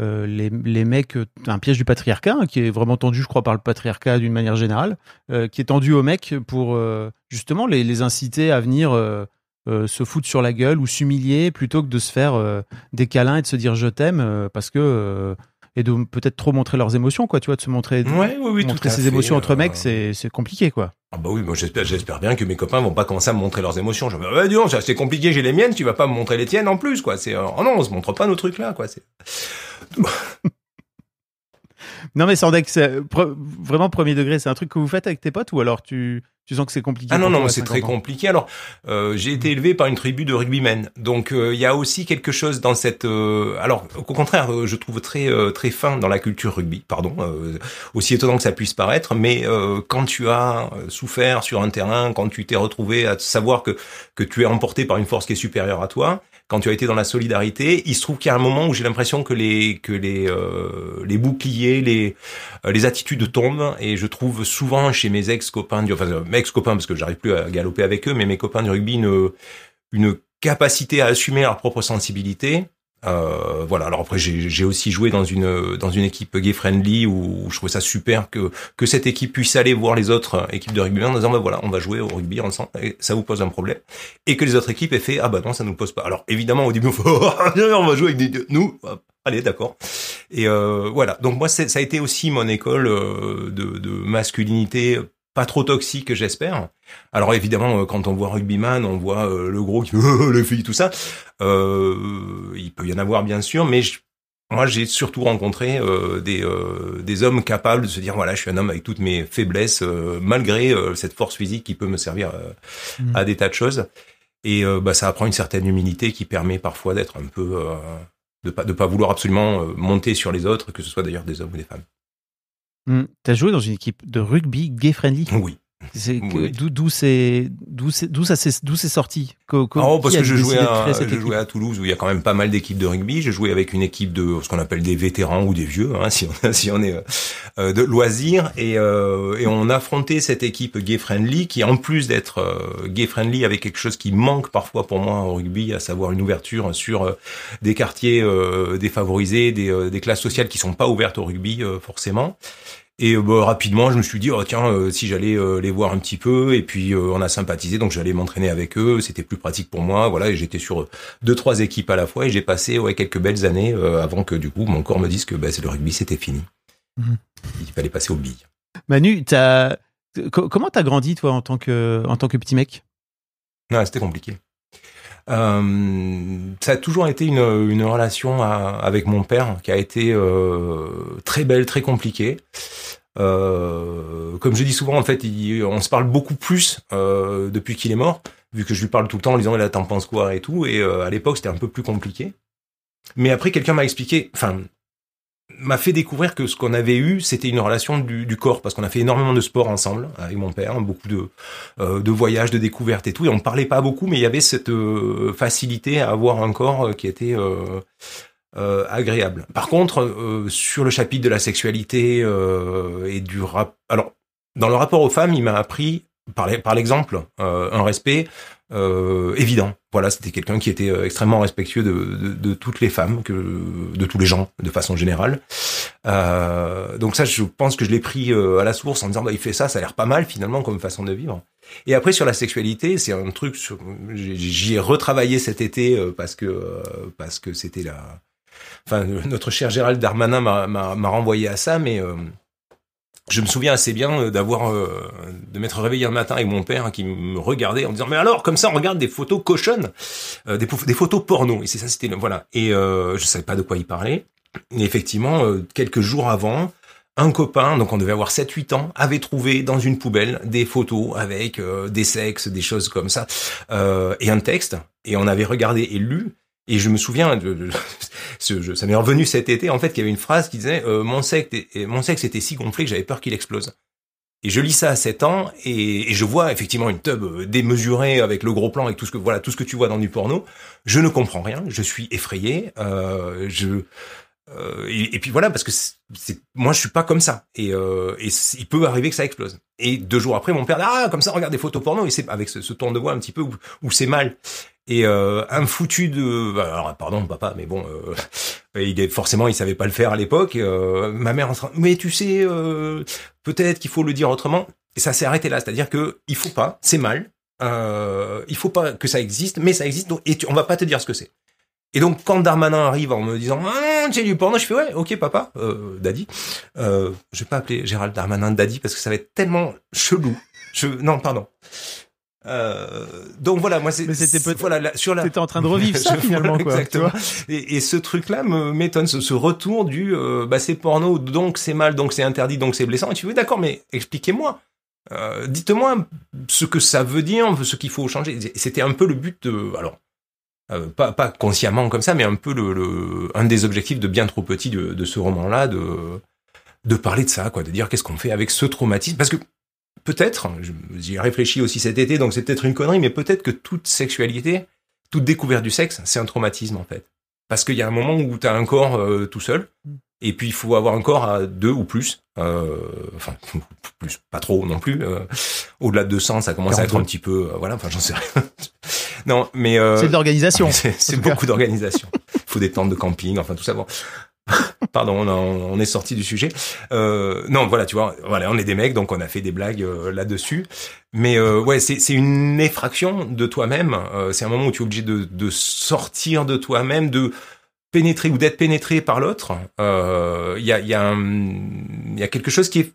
Speaker 3: euh, les, les mecs, euh, un piège du patriarcat hein, qui est vraiment tendu, je crois, par le patriarcat d'une manière générale, euh, qui est tendu aux mecs pour euh, justement les, les inciter à venir se foutre sur la gueule ou s'humilier plutôt que de se faire des câlins et de se dire je t'aime parce que et de peut-être trop montrer leurs émotions, quoi. Tu vois, de se montrer,
Speaker 1: ouais, oui, oui, tout
Speaker 3: montrer ses
Speaker 1: fait,
Speaker 3: émotions entre mecs, c'est c'est compliqué, quoi.
Speaker 1: Ah bah oui, moi j'espère, bien que mes copains vont pas commencer à me montrer leurs émotions. Je vais, dis donc, c'est compliqué, j'ai les miennes, tu vas pas me montrer les tiennes en plus, quoi. C'est, euh, oh non, on se montre pas nos trucs là, quoi. C'est,
Speaker 3: Non, mais pre- vraiment premier degré, c'est un truc que vous faites avec tes potes ou alors tu, tu sens que c'est compliqué
Speaker 1: Ah non, non, c'est
Speaker 3: 50
Speaker 1: très
Speaker 3: ans
Speaker 1: compliqué. Alors, euh, j'ai été élevé par une tribu de rugbymen. Donc, euh, il y a aussi quelque chose dans cette... euh, alors, au contraire, euh, je trouve très euh, très fin dans la culture rugby, pardon, euh, aussi étonnant que ça puisse paraître, mais euh, quand tu as souffert sur un terrain, quand tu t'es retrouvé à savoir que, que tu es emporté par une force qui est supérieure à toi, quand tu as été dans la solidarité, il se trouve qu'il y a un moment où j'ai l'impression que les que les euh, les boucliers, les euh, les attitudes tombent et je trouve souvent chez mes ex copains, enfin euh, mes ex copains parce que j'arrive plus à galoper avec eux, mais mes copains du rugby une une capacité à assumer leur propre sensibilité. Euh, voilà. Alors après, j'ai aussi joué dans une dans une équipe gay friendly où, je trouvais ça super que que cette équipe puisse aller voir les autres équipes de rugby en disant bah voilà, on va jouer au rugby ensemble et ça vous pose un problème et que les autres équipes aient fait ah bah non ça nous pose pas. Alors évidemment au début on fait on va jouer avec des nous allez d'accord et euh, voilà donc moi ça a été aussi mon école euh, de, de masculinité pas trop toxique j'espère. Alors évidemment euh, quand on voit rugbyman on voit euh, le gros qui fait les filles tout ça euh, il peut y en avoir bien sûr mais je- moi, j'ai surtout rencontré euh, des, euh, des hommes capables de se dire voilà, je suis un homme avec toutes mes faiblesses, euh, malgré euh, cette force physique qui peut me servir euh,
Speaker 3: Mhm.
Speaker 1: à des tas de choses. Et euh, bah, ça apprend une certaine humilité qui permet parfois d'être un peu euh, de pas de pas vouloir absolument monter sur les autres, que ce soit d'ailleurs des hommes ou des femmes.
Speaker 3: Hmm. T'as joué dans une équipe de rugby gay friendly?
Speaker 1: Oui.
Speaker 3: Que-
Speaker 1: Oui.
Speaker 3: d'où d'où c'est d'où c'est d'où ça s'est d'où c'est sorti? Co- co-
Speaker 1: Oh, parce que je jouais, à, je jouais à Toulouse où il y a quand même pas mal d'équipes de rugby. J'ai joué avec une équipe de ce qu'on appelle des vétérans ou des vieux, hein, si on, si on est euh, euh, de loisirs. Et, euh, et on affrontait cette équipe gay friendly qui, en plus d'être euh, gay friendly, avait quelque chose qui manque parfois pour moi au rugby, à savoir une ouverture sur euh, des quartiers euh, défavorisés, des, euh, des classes sociales qui sont pas ouvertes au rugby euh, forcément. Et euh, bah, rapidement, je me suis dit, oh, tiens, euh, si j'allais euh, les voir un petit peu, et puis euh, on a sympathisé, donc j'allais m'entraîner avec eux, c'était plus pratique pour moi, voilà, et j'étais sur deux, trois équipes à la fois, et j'ai passé ouais, quelques belles années avant que du coup mon corps me dise que bah, le rugby, c'était fini.
Speaker 3: Mhm.
Speaker 1: Il fallait passer aux billes.
Speaker 3: Manu, comment t'as grandi toi en tant que en tant que petit mec?
Speaker 1: Non, c'était compliqué. Euh, ça a toujours été une, une relation à- avec mon père qui a été euh, très belle, très compliquée. Euh, comme je dis souvent, en fait, il- on se parle beaucoup plus euh, depuis qu'il est mort, vu que je lui parle tout le temps en lui disant, là, t'en penses quoi et tout? Et euh, à l'époque, c'était un peu plus compliqué. Mais après, quelqu'un m'a expliqué, enfin, m'a fait découvrir que ce qu'on avait eu, c'était une relation du, corps, parce qu'on a fait énormément de sport ensemble avec mon père, beaucoup de, euh, de voyages, de découvertes et tout. Et on parlait pas beaucoup, mais il y avait cette euh, facilité à avoir un corps euh, qui était agréable. Par contre, sur le chapitre de la sexualité et du rap, alors dans le rapport aux femmes, il m'a appris par, l'exemple un respect euh, évident. Voilà, c'était quelqu'un qui était euh, extrêmement respectueux de, de, de toutes les femmes, que de tous les gens de façon générale. Euh, donc ça, je pense que je l'ai pris euh, à la source en disant, bah, il fait ça, ça a l'air pas mal finalement comme façon de vivre. Et après sur la sexualité, c'est un truc, sur, j'y ai retravaillé cet été euh, parce que parce que c'était la, enfin notre cher Gérald Darmanin m'a renvoyé à ça, mais je me souviens assez bien d'avoir de m'être réveillé un matin avec mon père qui me regardait en disant mais alors comme ça on regarde des photos cochonnes des, des, photos porno et c'est ça c'était voilà et euh, je savais pas de quoi il parlait et effectivement, euh, quelques jours avant, un copain, donc on devait avoir 7-8 ans, avait trouvé dans une poubelle des photos avec euh, des sexes, des choses comme ça, euh, et un texte. Et on avait regardé et lu. Et je me souviens, de, ça m'est revenu cet été, en fait, qu'il y avait une phrase qui disait mon, sexe, mon sexe était si gonflé que j'avais peur qu'il explose ». Et je lis ça à 7 ans et, je vois effectivement une tub démesurée avec le gros plan et tout ce que voilà tout ce que tu vois dans du porno. Je ne comprends rien, je suis effrayé. Euh, je euh, et, puis voilà, parce que c'est, moi je suis pas comme ça. Et, euh, et il peut arriver que ça explose. Et deux jours après, mon père dit ah comme ça regarde des photos porno et c'est avec ce, ce, ton de voix un petit peu où, c'est mal. Et euh, un foutu de bah, alors pardon papa, mais bon, euh, il est forcément il savait pas le faire à l'époque. Euh, ma mère en train mais tu sais peut-être qu'il faut le dire autrement. Et ça s'est arrêté là, c'est-à-dire que il faut pas, c'est mal. Il faut pas que ça existe, mais ça existe donc, et tu, on va pas te dire ce que c'est. Et donc quand Darmanin arrive en me disant ah, j'ai du porno, je fais ouais, ok papa, euh, daddy. Euh, je vais pas appeler Gérald Darmanin daddy parce que ça va être tellement chelou. Je non pardon. Euh, donc voilà, moi c'est
Speaker 3: c'était
Speaker 1: voilà
Speaker 3: sur la. T'étais en train de revivre ça finalement quoi.
Speaker 1: Exactement. et, et, ce truc-là me m'étonne, ce, ce, retour du euh, bah c'est porno, donc c'est mal, donc c'est interdit, donc c'est blessant. Et tu veux d'accord, mais expliquez-moi. Euh, dites-moi ce que ça veut dire, ce qu'il faut changer. C'était un peu le but de. Alors, euh, pas, pas consciemment comme ça, mais un peu le, le, un des objectifs de bien trop petit de, de ce roman-là, de, de parler de ça, quoi, de dire qu'est-ce qu'on fait avec ce traumatisme, parce que peut-être, j'y ai réfléchi aussi cet été, donc c'est peut-être une connerie, mais peut-être que toute sexualité, toute découverte du sexe, c'est un traumatisme en fait, parce qu'il y a un moment où tu as un corps euh, tout seul, et puis il faut avoir un corps à deux ou plus, euh, enfin plus, pas trop non plus. Euh, Au-delà de 200, ça commence à être un petit peu, euh, voilà, enfin j'en sais rien. non, mais
Speaker 3: euh, c'est de l'organisation.
Speaker 1: C'est beaucoup d'organisation. Il faut des tentes de camping, enfin tout ça. Bon. Pardon, on, on, est sorti du sujet. Euh, non, voilà, tu vois, voilà, on est des mecs, donc on a fait des blagues euh, là-dessus. Mais euh, ouais, c'est une effraction de toi-même. c'est un moment où tu es obligé de, de sortir de toi-même, de pénétrer ou d'être pénétré par l'autre, il euh, y, a, y, a y a quelque chose qui est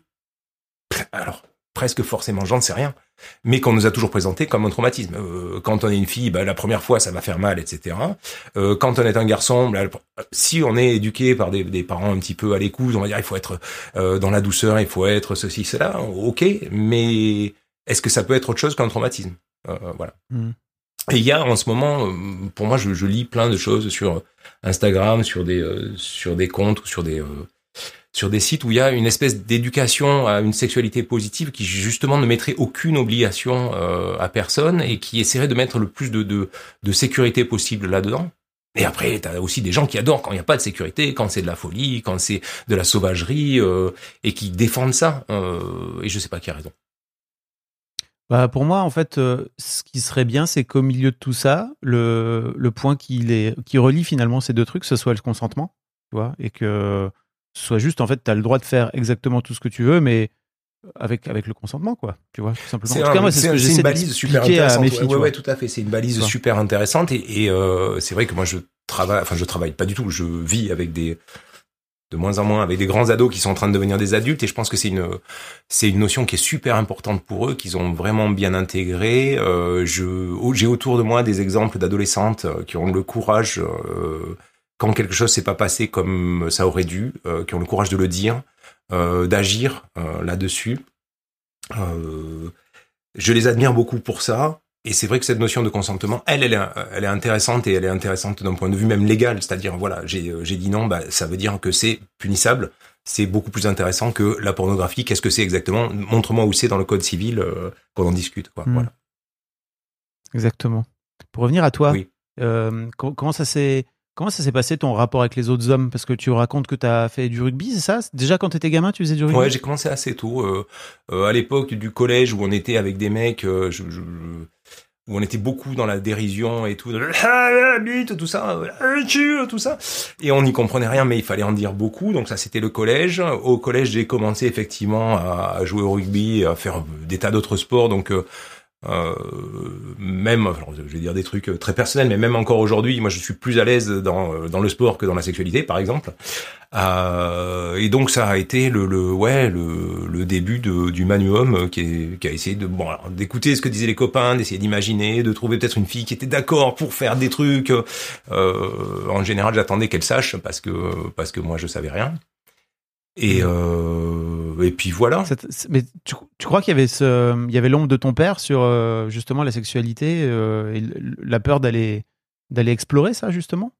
Speaker 1: alors presque forcément, j'en sais rien, mais qu'on nous a toujours présenté comme un traumatisme. Euh, quand on est une fille, bah, la première fois, ça va faire mal, etc. Euh, quand on est un garçon, bah, si on est éduqué par des, des, parents un petit peu à l'écoute, on va dire il faut être euh, dans la douceur, il faut être ceci, cela, ok, mais est-ce que ça peut être autre chose qu'un traumatisme? Voilà. Mmh. Et il y a en ce moment, pour moi, je, je, lis plein de choses sur Instagram, sur des sur des comptes ou sur des sur des sites où il y a une espèce d'éducation à une sexualité positive qui justement ne mettrait aucune obligation euh, à personne et qui essaierait de mettre le plus de de, sécurité possible là-dedans. Et après, t'as aussi des gens qui adorent quand il n'y a pas de sécurité, quand c'est de la folie, quand c'est de la sauvagerie, et qui défendent ça. et je sais pas qui a raison.
Speaker 3: Bah pour moi, en fait, euh, ce qui serait bien, c'est qu'au milieu de tout ça, le, le point qui, qui relie finalement ces deux trucs, ce soit le consentement, tu vois, et que soit juste, en fait, tu as le droit de faire exactement tout ce que tu veux, mais avec, avec le consentement, quoi, tu vois, tout simplement.
Speaker 1: En tout cas, moi, c'est ce que j'essaie une balise super intéressante. Filles, ouais, ouais, tout à fait. C'est une balise super intéressante et, et euh, c'est vrai que moi, je travaille, enfin, je travaille pas du tout, je vis avec des de moins en moins avec des grands ados qui sont en train de devenir des adultes et je pense que c'est une c'est une notion qui est super importante pour eux qu'ils ont vraiment bien intégré euh, je j'ai autour de moi des exemples d'adolescentes euh, qui ont le courage euh, quand quelque chose s'est pas passé comme ça aurait dû euh, qui ont le courage de le dire euh, d'agir euh, là-dessus je les admire beaucoup pour ça et c'est vrai que cette notion de consentement, elle, elle est, elle est intéressante et elle est intéressante d'un point de vue même légal. C'est-à-dire, voilà, j'ai, dit non, bah, ça veut dire que c'est punissable. C'est beaucoup plus intéressant que la pornographie. Qu'est-ce que c'est exactement? Montre-moi où c'est dans le code civil qu'on en discute. Quoi. Mmh. Voilà.
Speaker 3: Exactement. Pour revenir à toi, oui. comment ça s'est Comment ça s'est passé ton rapport avec les autres hommes? Parce que tu racontes que tu as fait du rugby, c'est ça? Déjà quand tu étais gamin, tu faisais du rugby?
Speaker 1: Ouais, j'ai commencé assez tôt. Euh, euh, à l'époque du collège où on était avec des mecs, euh, où on était beaucoup dans la dérision et tout, ah, bite, tout ça, tout ça, et on n'y comprenait rien, mais il fallait en dire beaucoup. Donc ça, c'était le collège. Au collège, j'ai commencé effectivement à jouer au rugby, à faire des tas d'autres sports. Donc euh, euh, même, je vais dire des trucs très personnels, mais même encore aujourd'hui, moi je suis plus à l'aise dans, dans le sport que dans la sexualité, par exemple. Euh, et donc ça a été le, le ouais le, le début de, du manuum qui, est, qui a essayé de bon d'écouter ce que disaient les copains, d'essayer d'imaginer, de trouver peut-être une fille qui était d'accord pour faire des trucs. Euh, en général, j'attendais qu'elle sache parce que parce que moi je savais rien. Et, euh, et puis voilà.
Speaker 3: Mais tu, tu crois qu'il y avait ce, il y avait l'ombre de ton père sur euh, justement la sexualité euh, et la peur d'aller d'aller explorer ça justement?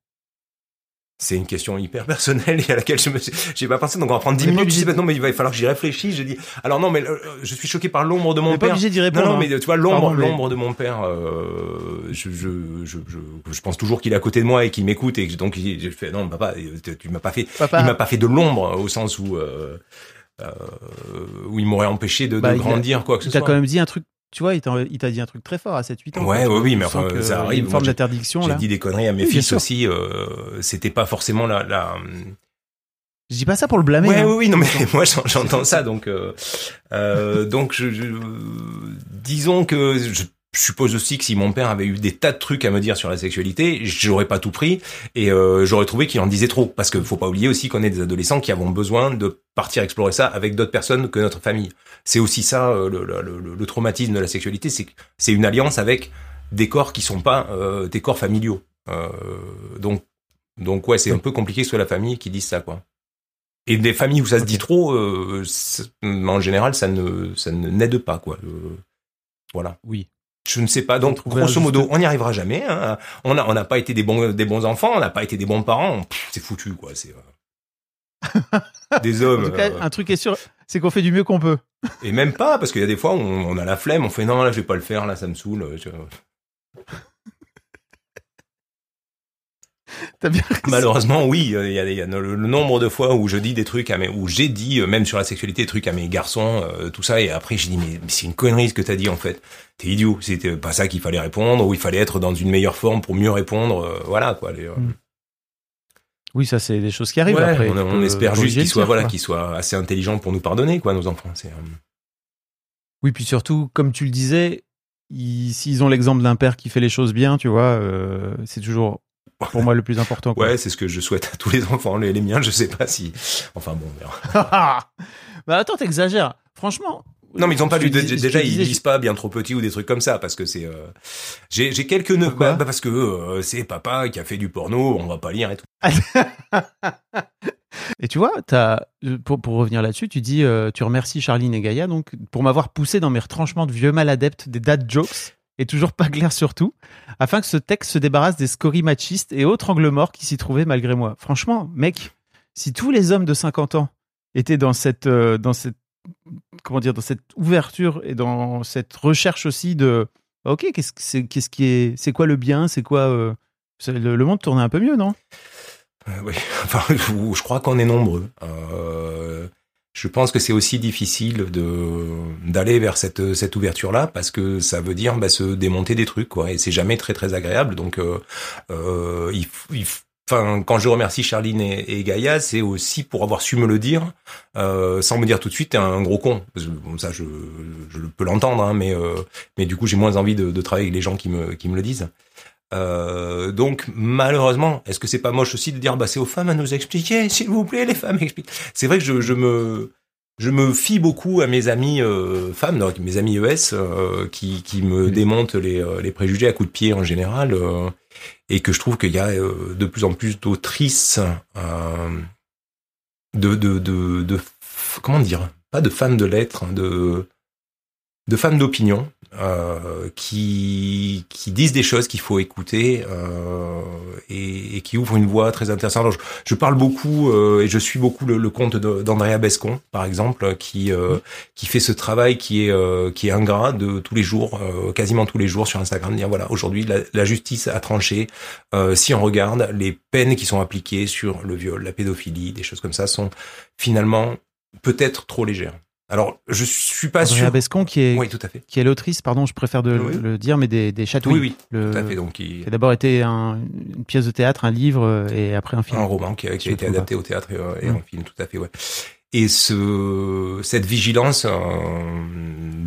Speaker 1: C'est une question hyper personnelle et à laquelle je me j'ai pas pensé donc on va prendre 10 minutes je dis, non mais il va falloir que j'y réfléchisse je dis alors non mais euh, je suis choqué par l'ombre de mon père
Speaker 3: pas obligé d'y répondre
Speaker 1: non, non
Speaker 3: hein.
Speaker 1: mais tu vois l'ombre l'ombre de mon père euh, je, je, je, je, pense toujours qu'il est à côté de moi et qu'il m'écoute et donc je fais non papa tu m'as pas fait il m'a pas fait de l'ombre au sens où euh, euh où il m'aurait empêché de, bah, de grandir quoi que ce soit.
Speaker 3: T'as quand même dit un truc tu vois, il t'a dit un truc très fort à 7-8 ans.
Speaker 1: Ouais, ouais, oui, mais enfin, ça arrive.
Speaker 3: Une forme d'interdiction.
Speaker 1: J'ai dit des conneries à mes fils aussi. Euh, C'était pas forcément la, la.
Speaker 3: Je dis pas ça pour le blâmer.
Speaker 1: Ouais,
Speaker 3: hein.
Speaker 1: oui, oui, non, mais moi j'entends ça, donc, euh, euh, donc, je, je, disons que je, je suppose aussi que si mon père avait eu des tas de trucs à me dire sur la sexualité, j'aurais pas tout pris et euh, j'aurais trouvé qu'il en disait trop. Parce que faut pas oublier aussi qu'on est des adolescents qui avons besoin de partir explorer ça avec d'autres personnes que notre famille. C'est aussi ça euh, le, le, le, traumatisme de la sexualité, c'est c'est une alliance avec des corps qui sont pas euh, des corps familiaux. Donc, donc ouais, c'est un peu compliqué que ce soit la famille qui dise ça, quoi. Et des familles où ça se dit trop, en général, ça ne ça ne n'aide pas, quoi. voilà.
Speaker 3: Oui.
Speaker 1: Je ne sais pas. Donc, grosso modo, on n'y arrivera jamais. Hein. On n'a on pas été des bons, des bons enfants, on n'a pas été des bons parents. C'est foutu, quoi. C'est euh... des hommes.
Speaker 3: en tout cas,
Speaker 1: euh...
Speaker 3: un truc est sûr, c'est qu'on fait du mieux qu'on peut.
Speaker 1: Et même pas, parce qu'il y a des fois, on, on, a la flemme, on fait non, là, je vais pas le faire, là, ça me saoule. Je...
Speaker 3: Bien
Speaker 1: Malheureusement, oui, il y a, y a le, le, nombre de fois où je dis des trucs à mes, où j'ai dit, euh, même sur la sexualité, des trucs à mes garçons, euh, tout ça, et après je dis mais, mais c'est une connerie ce que t'as dit en fait. T'es idiot. C'était pas ça qu'il fallait répondre, ou il fallait être dans une meilleure forme pour mieux répondre. Euh, voilà quoi. Les,
Speaker 3: mm. Oui, ça c'est des choses qui arrivent
Speaker 1: ouais,
Speaker 3: après.
Speaker 1: On, on espère juste qu'ils soient, voilà, qu'ils soient assez intelligents pour nous pardonner, quoi, nos enfants.
Speaker 3: Oui, puis surtout, comme tu le disais, s'ils ont l'exemple d'un père qui fait les choses bien, tu vois, euh, c'est toujours pour moi le plus important. Quoi.
Speaker 1: Ouais, c'est ce que je souhaite à tous les enfants. Les, les miens, je sais pas si. Enfin bon,
Speaker 3: bah attends, t'exagères. Franchement.
Speaker 1: Non, mais ils ont pas lu. Déjà, ils lisent pas bien trop petit ou des trucs comme ça parce que c'est. Euh... J'ai quelques neveux. Bah, bah, parce que euh, c'est papa qui a fait du porno. On va pas lire et tout.
Speaker 3: et tu vois, as, pour, pour revenir là-dessus, tu dis, euh, tu remercies Charline et Gaïa donc pour m'avoir poussé dans mes retranchements de vieux mal adeptes des dad jokes et toujours pas clair surtout, afin que ce texte se débarrasse des scories machistes et autres angles morts qui s'y trouvaient malgré moi. Franchement, mec, si tous les hommes de 50 ans étaient dans cette, euh, dans cette, comment dire, dans cette ouverture et dans cette recherche aussi de, ok, qu'est-ce que c'est, qu'est-ce qui est, c'est quoi le bien, c'est quoi, euh, le, monde tournait un peu mieux, non?
Speaker 1: Euh, Oui, je crois qu'on est nombreux. Je pense que c'est aussi difficile de d'aller vers cette cette ouverture là parce que ça veut dire bah, se démonter des trucs et c'est jamais très très agréable donc euh, euh, quand je remercie Charline et, et Gaïa, c'est aussi pour avoir su me le dire, euh, sans me dire tout de suite t'es un gros con. Ça, je, je peux l'entendre, hein, mais mais du coup, j'ai moins envie de, de, travailler avec les gens qui me qui me le disent. Euh, donc malheureusement, est-ce que c'est pas moche aussi de dire bah c'est aux femmes à nous expliquer, s'il vous plaît, les femmes expliquent. C'est vrai que je, je me je me fie beaucoup à mes amis euh, femmes, donc mes amis ES, euh, qui, qui me démontent les, les préjugés à coups de pied en général, et que je trouve qu'il y a de plus en plus d'autrices, de, de, de, de, comment dire, pas de femmes de lettres, de de femmes d'opinion euh, qui qui disent des choses qu'il faut écouter euh, et, et, qui ouvrent une voie très intéressante. Alors, je, je, parle beaucoup euh, et je suis beaucoup le, le compte d'Andrea Bescon, par exemple, qui euh, qui fait ce travail qui est euh, qui est ingrat de tous les jours, euh, quasiment tous les jours sur Instagram, dire voilà aujourd'hui la, la, justice a tranché. si on regarde les peines qui sont appliquées sur le viol, la pédophilie, des choses comme ça sont finalement peut-être trop légères. Alors, je suis pas
Speaker 3: Andrea
Speaker 1: sûr.
Speaker 3: Bescon qui est,
Speaker 1: Oui, tout à fait.
Speaker 3: qui est l'autrice, pardon, je préfère de
Speaker 1: Oui.
Speaker 3: le dire, mais des, des chatouilles.
Speaker 1: Oui, oui,
Speaker 3: Le-
Speaker 1: tout à fait. Donc, il-
Speaker 3: qui a d'abord été un- une pièce de théâtre, un livre, euh, et après un film.
Speaker 1: un roman qui a, qui a été adapté au théâtre et, euh, et en film, tout à fait, ouais. Et ce, cette vigilance euh,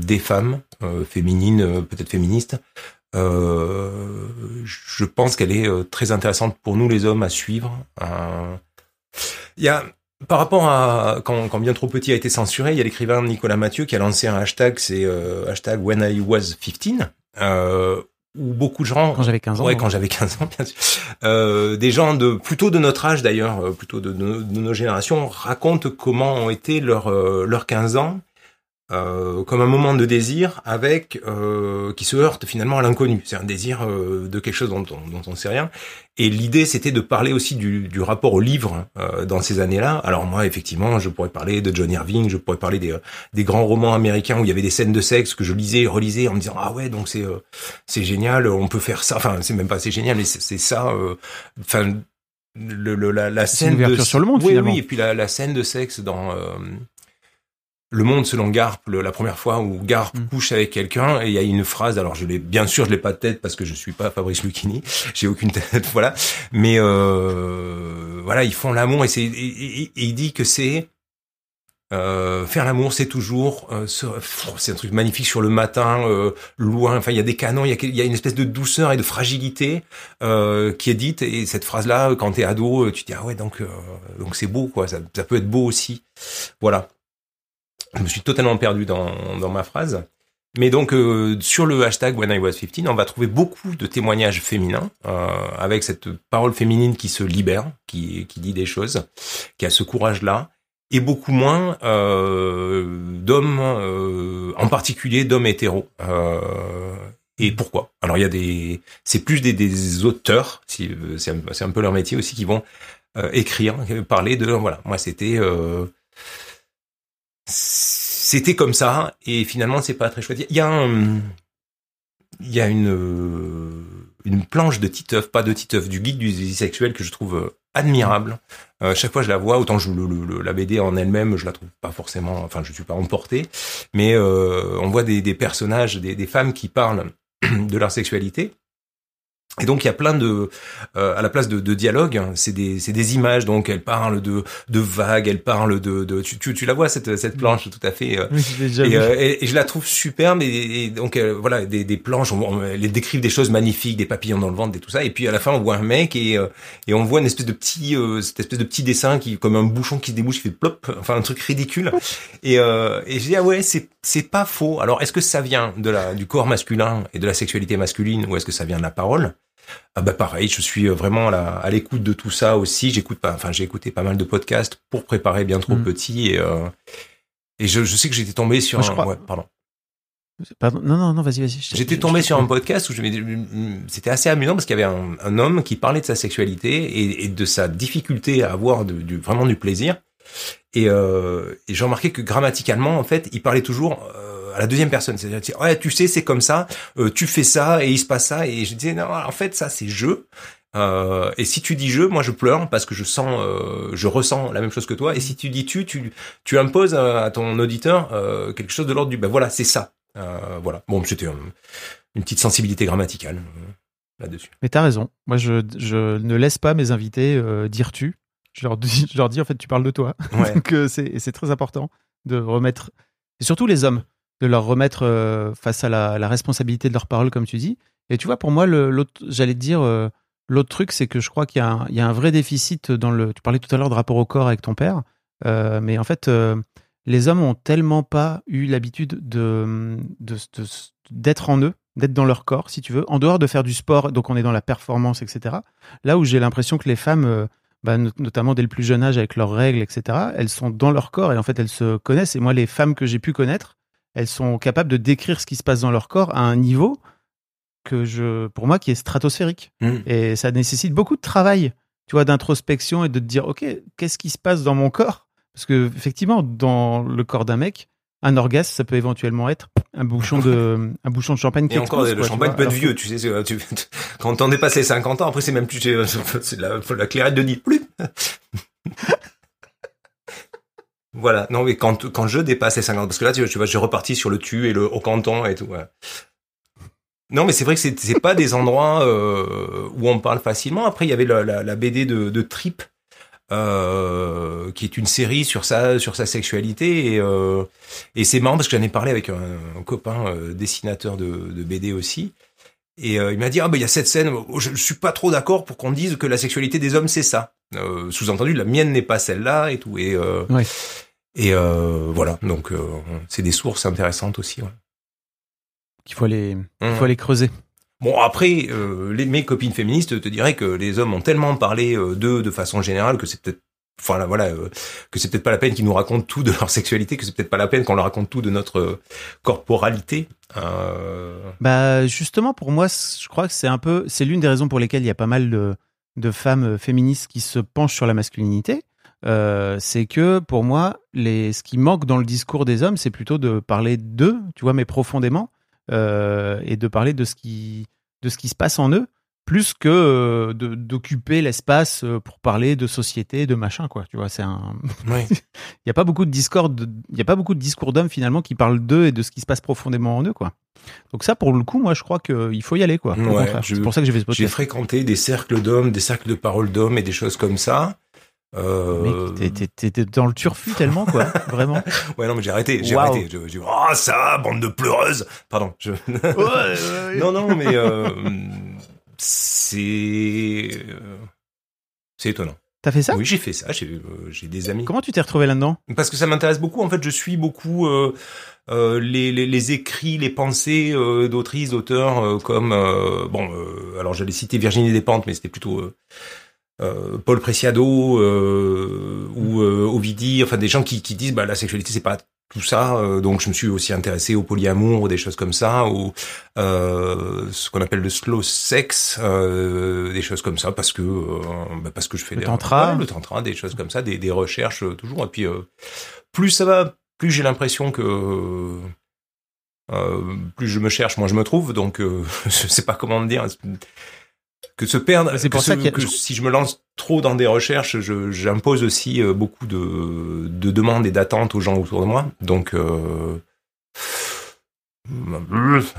Speaker 1: des femmes euh, féminines, euh, peut-être féministes, euh, je pense qu'elle est très intéressante pour nous les hommes à suivre. Euh, Il y a par rapport à quand, quand bien trop petit a été censuré, il y a l'écrivain Nicolas Mathieu qui a lancé un hashtag, c'est euh, hashtag When I Was 15, euh, où beaucoup de gens
Speaker 3: Quand j'avais 15 ans.
Speaker 1: Ouais,
Speaker 3: non
Speaker 1: quand j'avais 15 ans, bien sûr. Euh, des gens de plutôt de notre âge d'ailleurs, euh, plutôt de, de nos- de nos générations, racontent comment ont été leurs euh, leurs 15 ans euh, comme un moment de désir avec euh, qui se heurte finalement à l'inconnu. C'est un désir euh, de quelque chose dont on dont on sait rien. Et l'idée c'était de parler aussi du, du rapport au livre euh, dans ces années-là. Alors moi effectivement, je pourrais parler de John Irving, je pourrais parler des euh, des grands romans américains où il y avait des scènes de sexe que je lisais, relisais en me disant ah ouais donc c'est euh, c'est génial, on peut faire ça. Enfin, c'est même pas c'est génial, mais c'est ça. euh, Enfin, le, le- la, la
Speaker 3: C'est une
Speaker 1: scène de
Speaker 3: ouverture sur le monde,
Speaker 1: oui,
Speaker 3: finalement.
Speaker 1: Oui, et puis la, la scène de sexe dans euh, Le Monde selon Garp, le- la première fois où Garp
Speaker 3: Mm.
Speaker 1: couche avec quelqu'un et il y a une phrase. Alors je l'ai bien sûr, je l'ai pas de tête parce que je suis pas Fabrice Lucchini, j'ai aucune tête, voilà. Mais euh, voilà, ils font l'amour et c'est et, et- et il dit que c'est euh, faire l'amour, c'est toujours, euh, c'est un truc magnifique sur le matin, euh, loin. Enfin, il y a des canons, il y a, y a une espèce de douceur et de fragilité euh, qui est dite. Et cette phrase-là, quand t'es ado, tu te dis ah ouais, donc euh, donc c'est beau quoi. Ça, ça peut être beau aussi. Voilà. Je me suis totalement perdu dans dans ma phrase. Mais donc euh, sur le hashtag When I Was 15, on va trouver beaucoup de témoignages féminins euh, avec cette parole féminine qui se libère, qui qui dit des choses, qui a ce courage-là et beaucoup moins euh, d'hommes, euh, en particulier d'hommes hétéros. Euh, et pourquoi? Alors il y a des, c'est plus des, des auteurs, si, c'est un, un peu leur métier aussi, qui vont euh, écrire, parler de voilà, moi c'était, c'était comme ça, et finalement c'est pas très chouette. Il y a un, il y a une une planche de Titeuf, pas de Titeuf, du guide du sexuel que je trouve euh, admirable. Euh, chaque fois je la vois, autant je le, le- la BD en elle-même, je la trouve pas forcément, enfin je suis pas emporté, mais euh, on voit des, des personnages, des, des femmes qui parlent de leur sexualité. Et donc il y a plein de, euh, à la place de, de dialogue, hein, c'est des, c'est des images. Donc elle parle de, de vagues, elle parle de, de tu, tu, tu la vois cette, cette planche tout à fait. euh,
Speaker 3: Oui, je
Speaker 1: et, euh, et- et je la trouve superbe. Et, et donc euh, voilà des, des planches on, on- elles décrivent des choses magnifiques des papillons dans le ventre et tout ça. Et puis à la fin on voit un mec et euh, et on voit une espèce de petit euh, cette espèce de petit dessin qui comme un bouchon qui se débouche qui fait plop enfin un truc ridicule. Et euh, et je dis ah ouais c'est c'est pas faux. Alors est-ce que ça vient de la du corps masculin et de la sexualité masculine ou est-ce que ça vient de la parole? Ah bah pareil, je suis vraiment à l'écoute de tout ça aussi. J'écoute pas, enfin j'ai écouté pas mal de podcasts pour préparer bien trop
Speaker 3: Mm.
Speaker 1: petit et euh, et je, je sais que j'étais tombé sur
Speaker 3: Moi,
Speaker 1: un,
Speaker 3: crois-
Speaker 1: ouais, pardon.
Speaker 3: Pardon, non, non, non, vas-y, vas-y.
Speaker 1: J'étais tombé sur un podcast où je c'était assez amusant parce qu'il y avait un, un homme qui parlait de sa sexualité et, et de sa difficulté à avoir de- du, vraiment du plaisir. Et, euh, et j'ai remarqué que grammaticalement, en fait, il parlait toujours euh, à la deuxième personne. C'est-à-dire, ouais, tu sais, c'est comme ça, euh, tu fais ça et il se passe ça. Et je disais, non, en fait, ça, c'est je. Euh, et si tu dis je, moi je pleure parce que je sens, euh, je ressens la même chose que toi. Et si tu dis tu, tu, tu imposes à ton auditeur euh, quelque chose de l'ordre du, ben voilà, c'est ça. Voilà. Bon, c'était une petite sensibilité grammaticale là-dessus.
Speaker 3: Mais t'as raison. Moi, je, je ne laisse pas mes invités dire tu. Je leur, dis, je leur dis, en fait, tu parles de toi.
Speaker 1: Ouais.
Speaker 3: Donc, c'est très important de remettre, et surtout les hommes, de leur remettre euh, face à la, responsabilité de leurs paroles, comme tu dis. Et tu vois, pour moi, j'allais te dire, euh, l'autre truc, c'est que je crois qu'il y, a un- il y a un vrai déficit dans le. Tu parlais tout à l'heure de rapport au corps avec ton père, euh, mais en fait, les hommes ont tellement pas eu l'habitude de, d'être en eux, d'être dans leur corps, si tu veux, en dehors de faire du sport, donc on est dans la performance, etc. Là où j'ai l'impression que les femmes, bah, not- notamment dès le plus jeune âge avec leurs règles, etc., elles sont dans leur corps et en fait elles se connaissent. Et moi, les femmes que j'ai pu connaître, elles sont capables de décrire ce qui se passe dans leur corps à un niveau que je, pour moi, qui est stratosphérique.
Speaker 1: Mm.
Speaker 3: Et ça nécessite beaucoup de travail, tu vois, d'introspection et de te dire, ok, qu'est-ce qui se passe dans mon corps? Parce que effectivement, dans le corps d'un mec, un orgasme, ça peut éventuellement être un bouchon de, un bouchon de champagne qui
Speaker 1: Et encore,
Speaker 3: explose,
Speaker 1: le
Speaker 3: quoi,
Speaker 1: champagne peut être vieux, tu sais. Tu, quand t'en dépassé les 50 ans, après c'est même plus, c'est la, la clairette de nid plus. Voilà. Non, mais quand, quand je dépasse les 50, parce que là, tu vois, j'ai reparti sur le tu et le au canton et tout. Non, mais c'est vrai que c'est c'est pas des endroits euh, où on parle facilement. Après, il y avait la, la, la BD de, de Trip, euh, qui est une série sur sa sur sa sexualité et, euh, et c'est marrant parce que j'en ai parlé avec un, un copain euh, dessinateur de, de BD aussi. Et euh, il m'a dit ah ben il y a cette scène, je, je suis pas trop d'accord pour qu'on dise que la sexualité des hommes c'est ça. Euh, Sous-entendu la mienne n'est pas celle-là et tout. Et euh,
Speaker 3: Ouais.
Speaker 1: et euh, voilà donc c'est des sources intéressantes aussi. Ouais.
Speaker 3: Il faut il
Speaker 1: Mmh.
Speaker 3: faut creuser.
Speaker 1: Bon après les, mes copines féministes te diraient que les hommes ont tellement parlé d'eux de façon générale que c'est peut-être voilà, euh, que c'est peut-être pas la peine qu'ils nous racontent tout de leur sexualité, que c'est peut-être pas la peine qu'on leur raconte tout de notre euh, corporalité. Euh,
Speaker 3: Bah justement pour moi, je crois que c'est un peu, c'est l'une des raisons pour lesquelles il y a pas mal de, de femmes euh, féministes qui se penchent sur la masculinité. Euh, c'est que pour moi, ce qui manque dans le discours des hommes, c'est plutôt de parler d'eux, tu vois, mais profondément, euh, et de parler de ce qui se passe en eux, plus que euh, d'occuper l'espace euh, pour parler de société, de machin, quoi. Tu vois, c'est un,
Speaker 1: ouais.
Speaker 3: il y a pas beaucoup de discours, de- il y a pas beaucoup de discours d'hommes finalement qui parlent d'eux et de ce qui se passe profondément en eux, quoi. Donc ça, pour le coup, moi, je crois qu'il faut y aller, quoi.
Speaker 1: Ouais,
Speaker 3: C'est pour ça que j'ai fait ce
Speaker 1: J'ai
Speaker 3: podcast.
Speaker 1: fréquenté des cercles d'hommes, des cercles de parole d'hommes et des choses comme ça. Euh...
Speaker 3: T'es- dans le turfu tellement, quoi. Vraiment.
Speaker 1: Ouais, non, mais j'ai arrêté, j'ai arrêté. Je- J'ai dit, oh, ça, bande de pleureuses. Pardon. Je... non, non, mais euh, c'est euh, c'est étonnant.
Speaker 3: T'as fait ça?
Speaker 1: Oui, j'ai fait ça. J'ai euh, j'ai des amis.
Speaker 3: Comment tu t'es retrouvé là-dedans?
Speaker 1: Parce que ça m'intéresse beaucoup. En fait, je suis beaucoup euh, euh, les, les, les écrits, les pensées d'autrices, d'auteurs comme bon. alors j'allais citer Virginie Despentes, mais c'était plutôt Paul Preciado ou Ovidie. Enfin, des gens qui, qui disent bah la sexualité c'est pas tout ça. euh, donc je me suis aussi intéressé au polyamour, des choses comme ça, ou euh, ce qu'on appelle le slow sex, euh, des choses comme ça, parce que euh, bah, parce que je fais
Speaker 3: Le
Speaker 1: des
Speaker 3: tantra.
Speaker 1: Ouais, le tantra, des choses comme ça, des, des recherches euh, toujours. Et puis euh, plus ça va, plus j'ai l'impression que euh, plus je me cherche, moins je me trouve. Donc euh, je sais pas comment dire. Que se perdre,
Speaker 3: C'est pour
Speaker 1: que
Speaker 3: ça
Speaker 1: ce- que si je me lance trop dans des recherches, j'impose aussi euh, beaucoup de, de demandes et d'attentes aux gens autour de moi. Donc euh,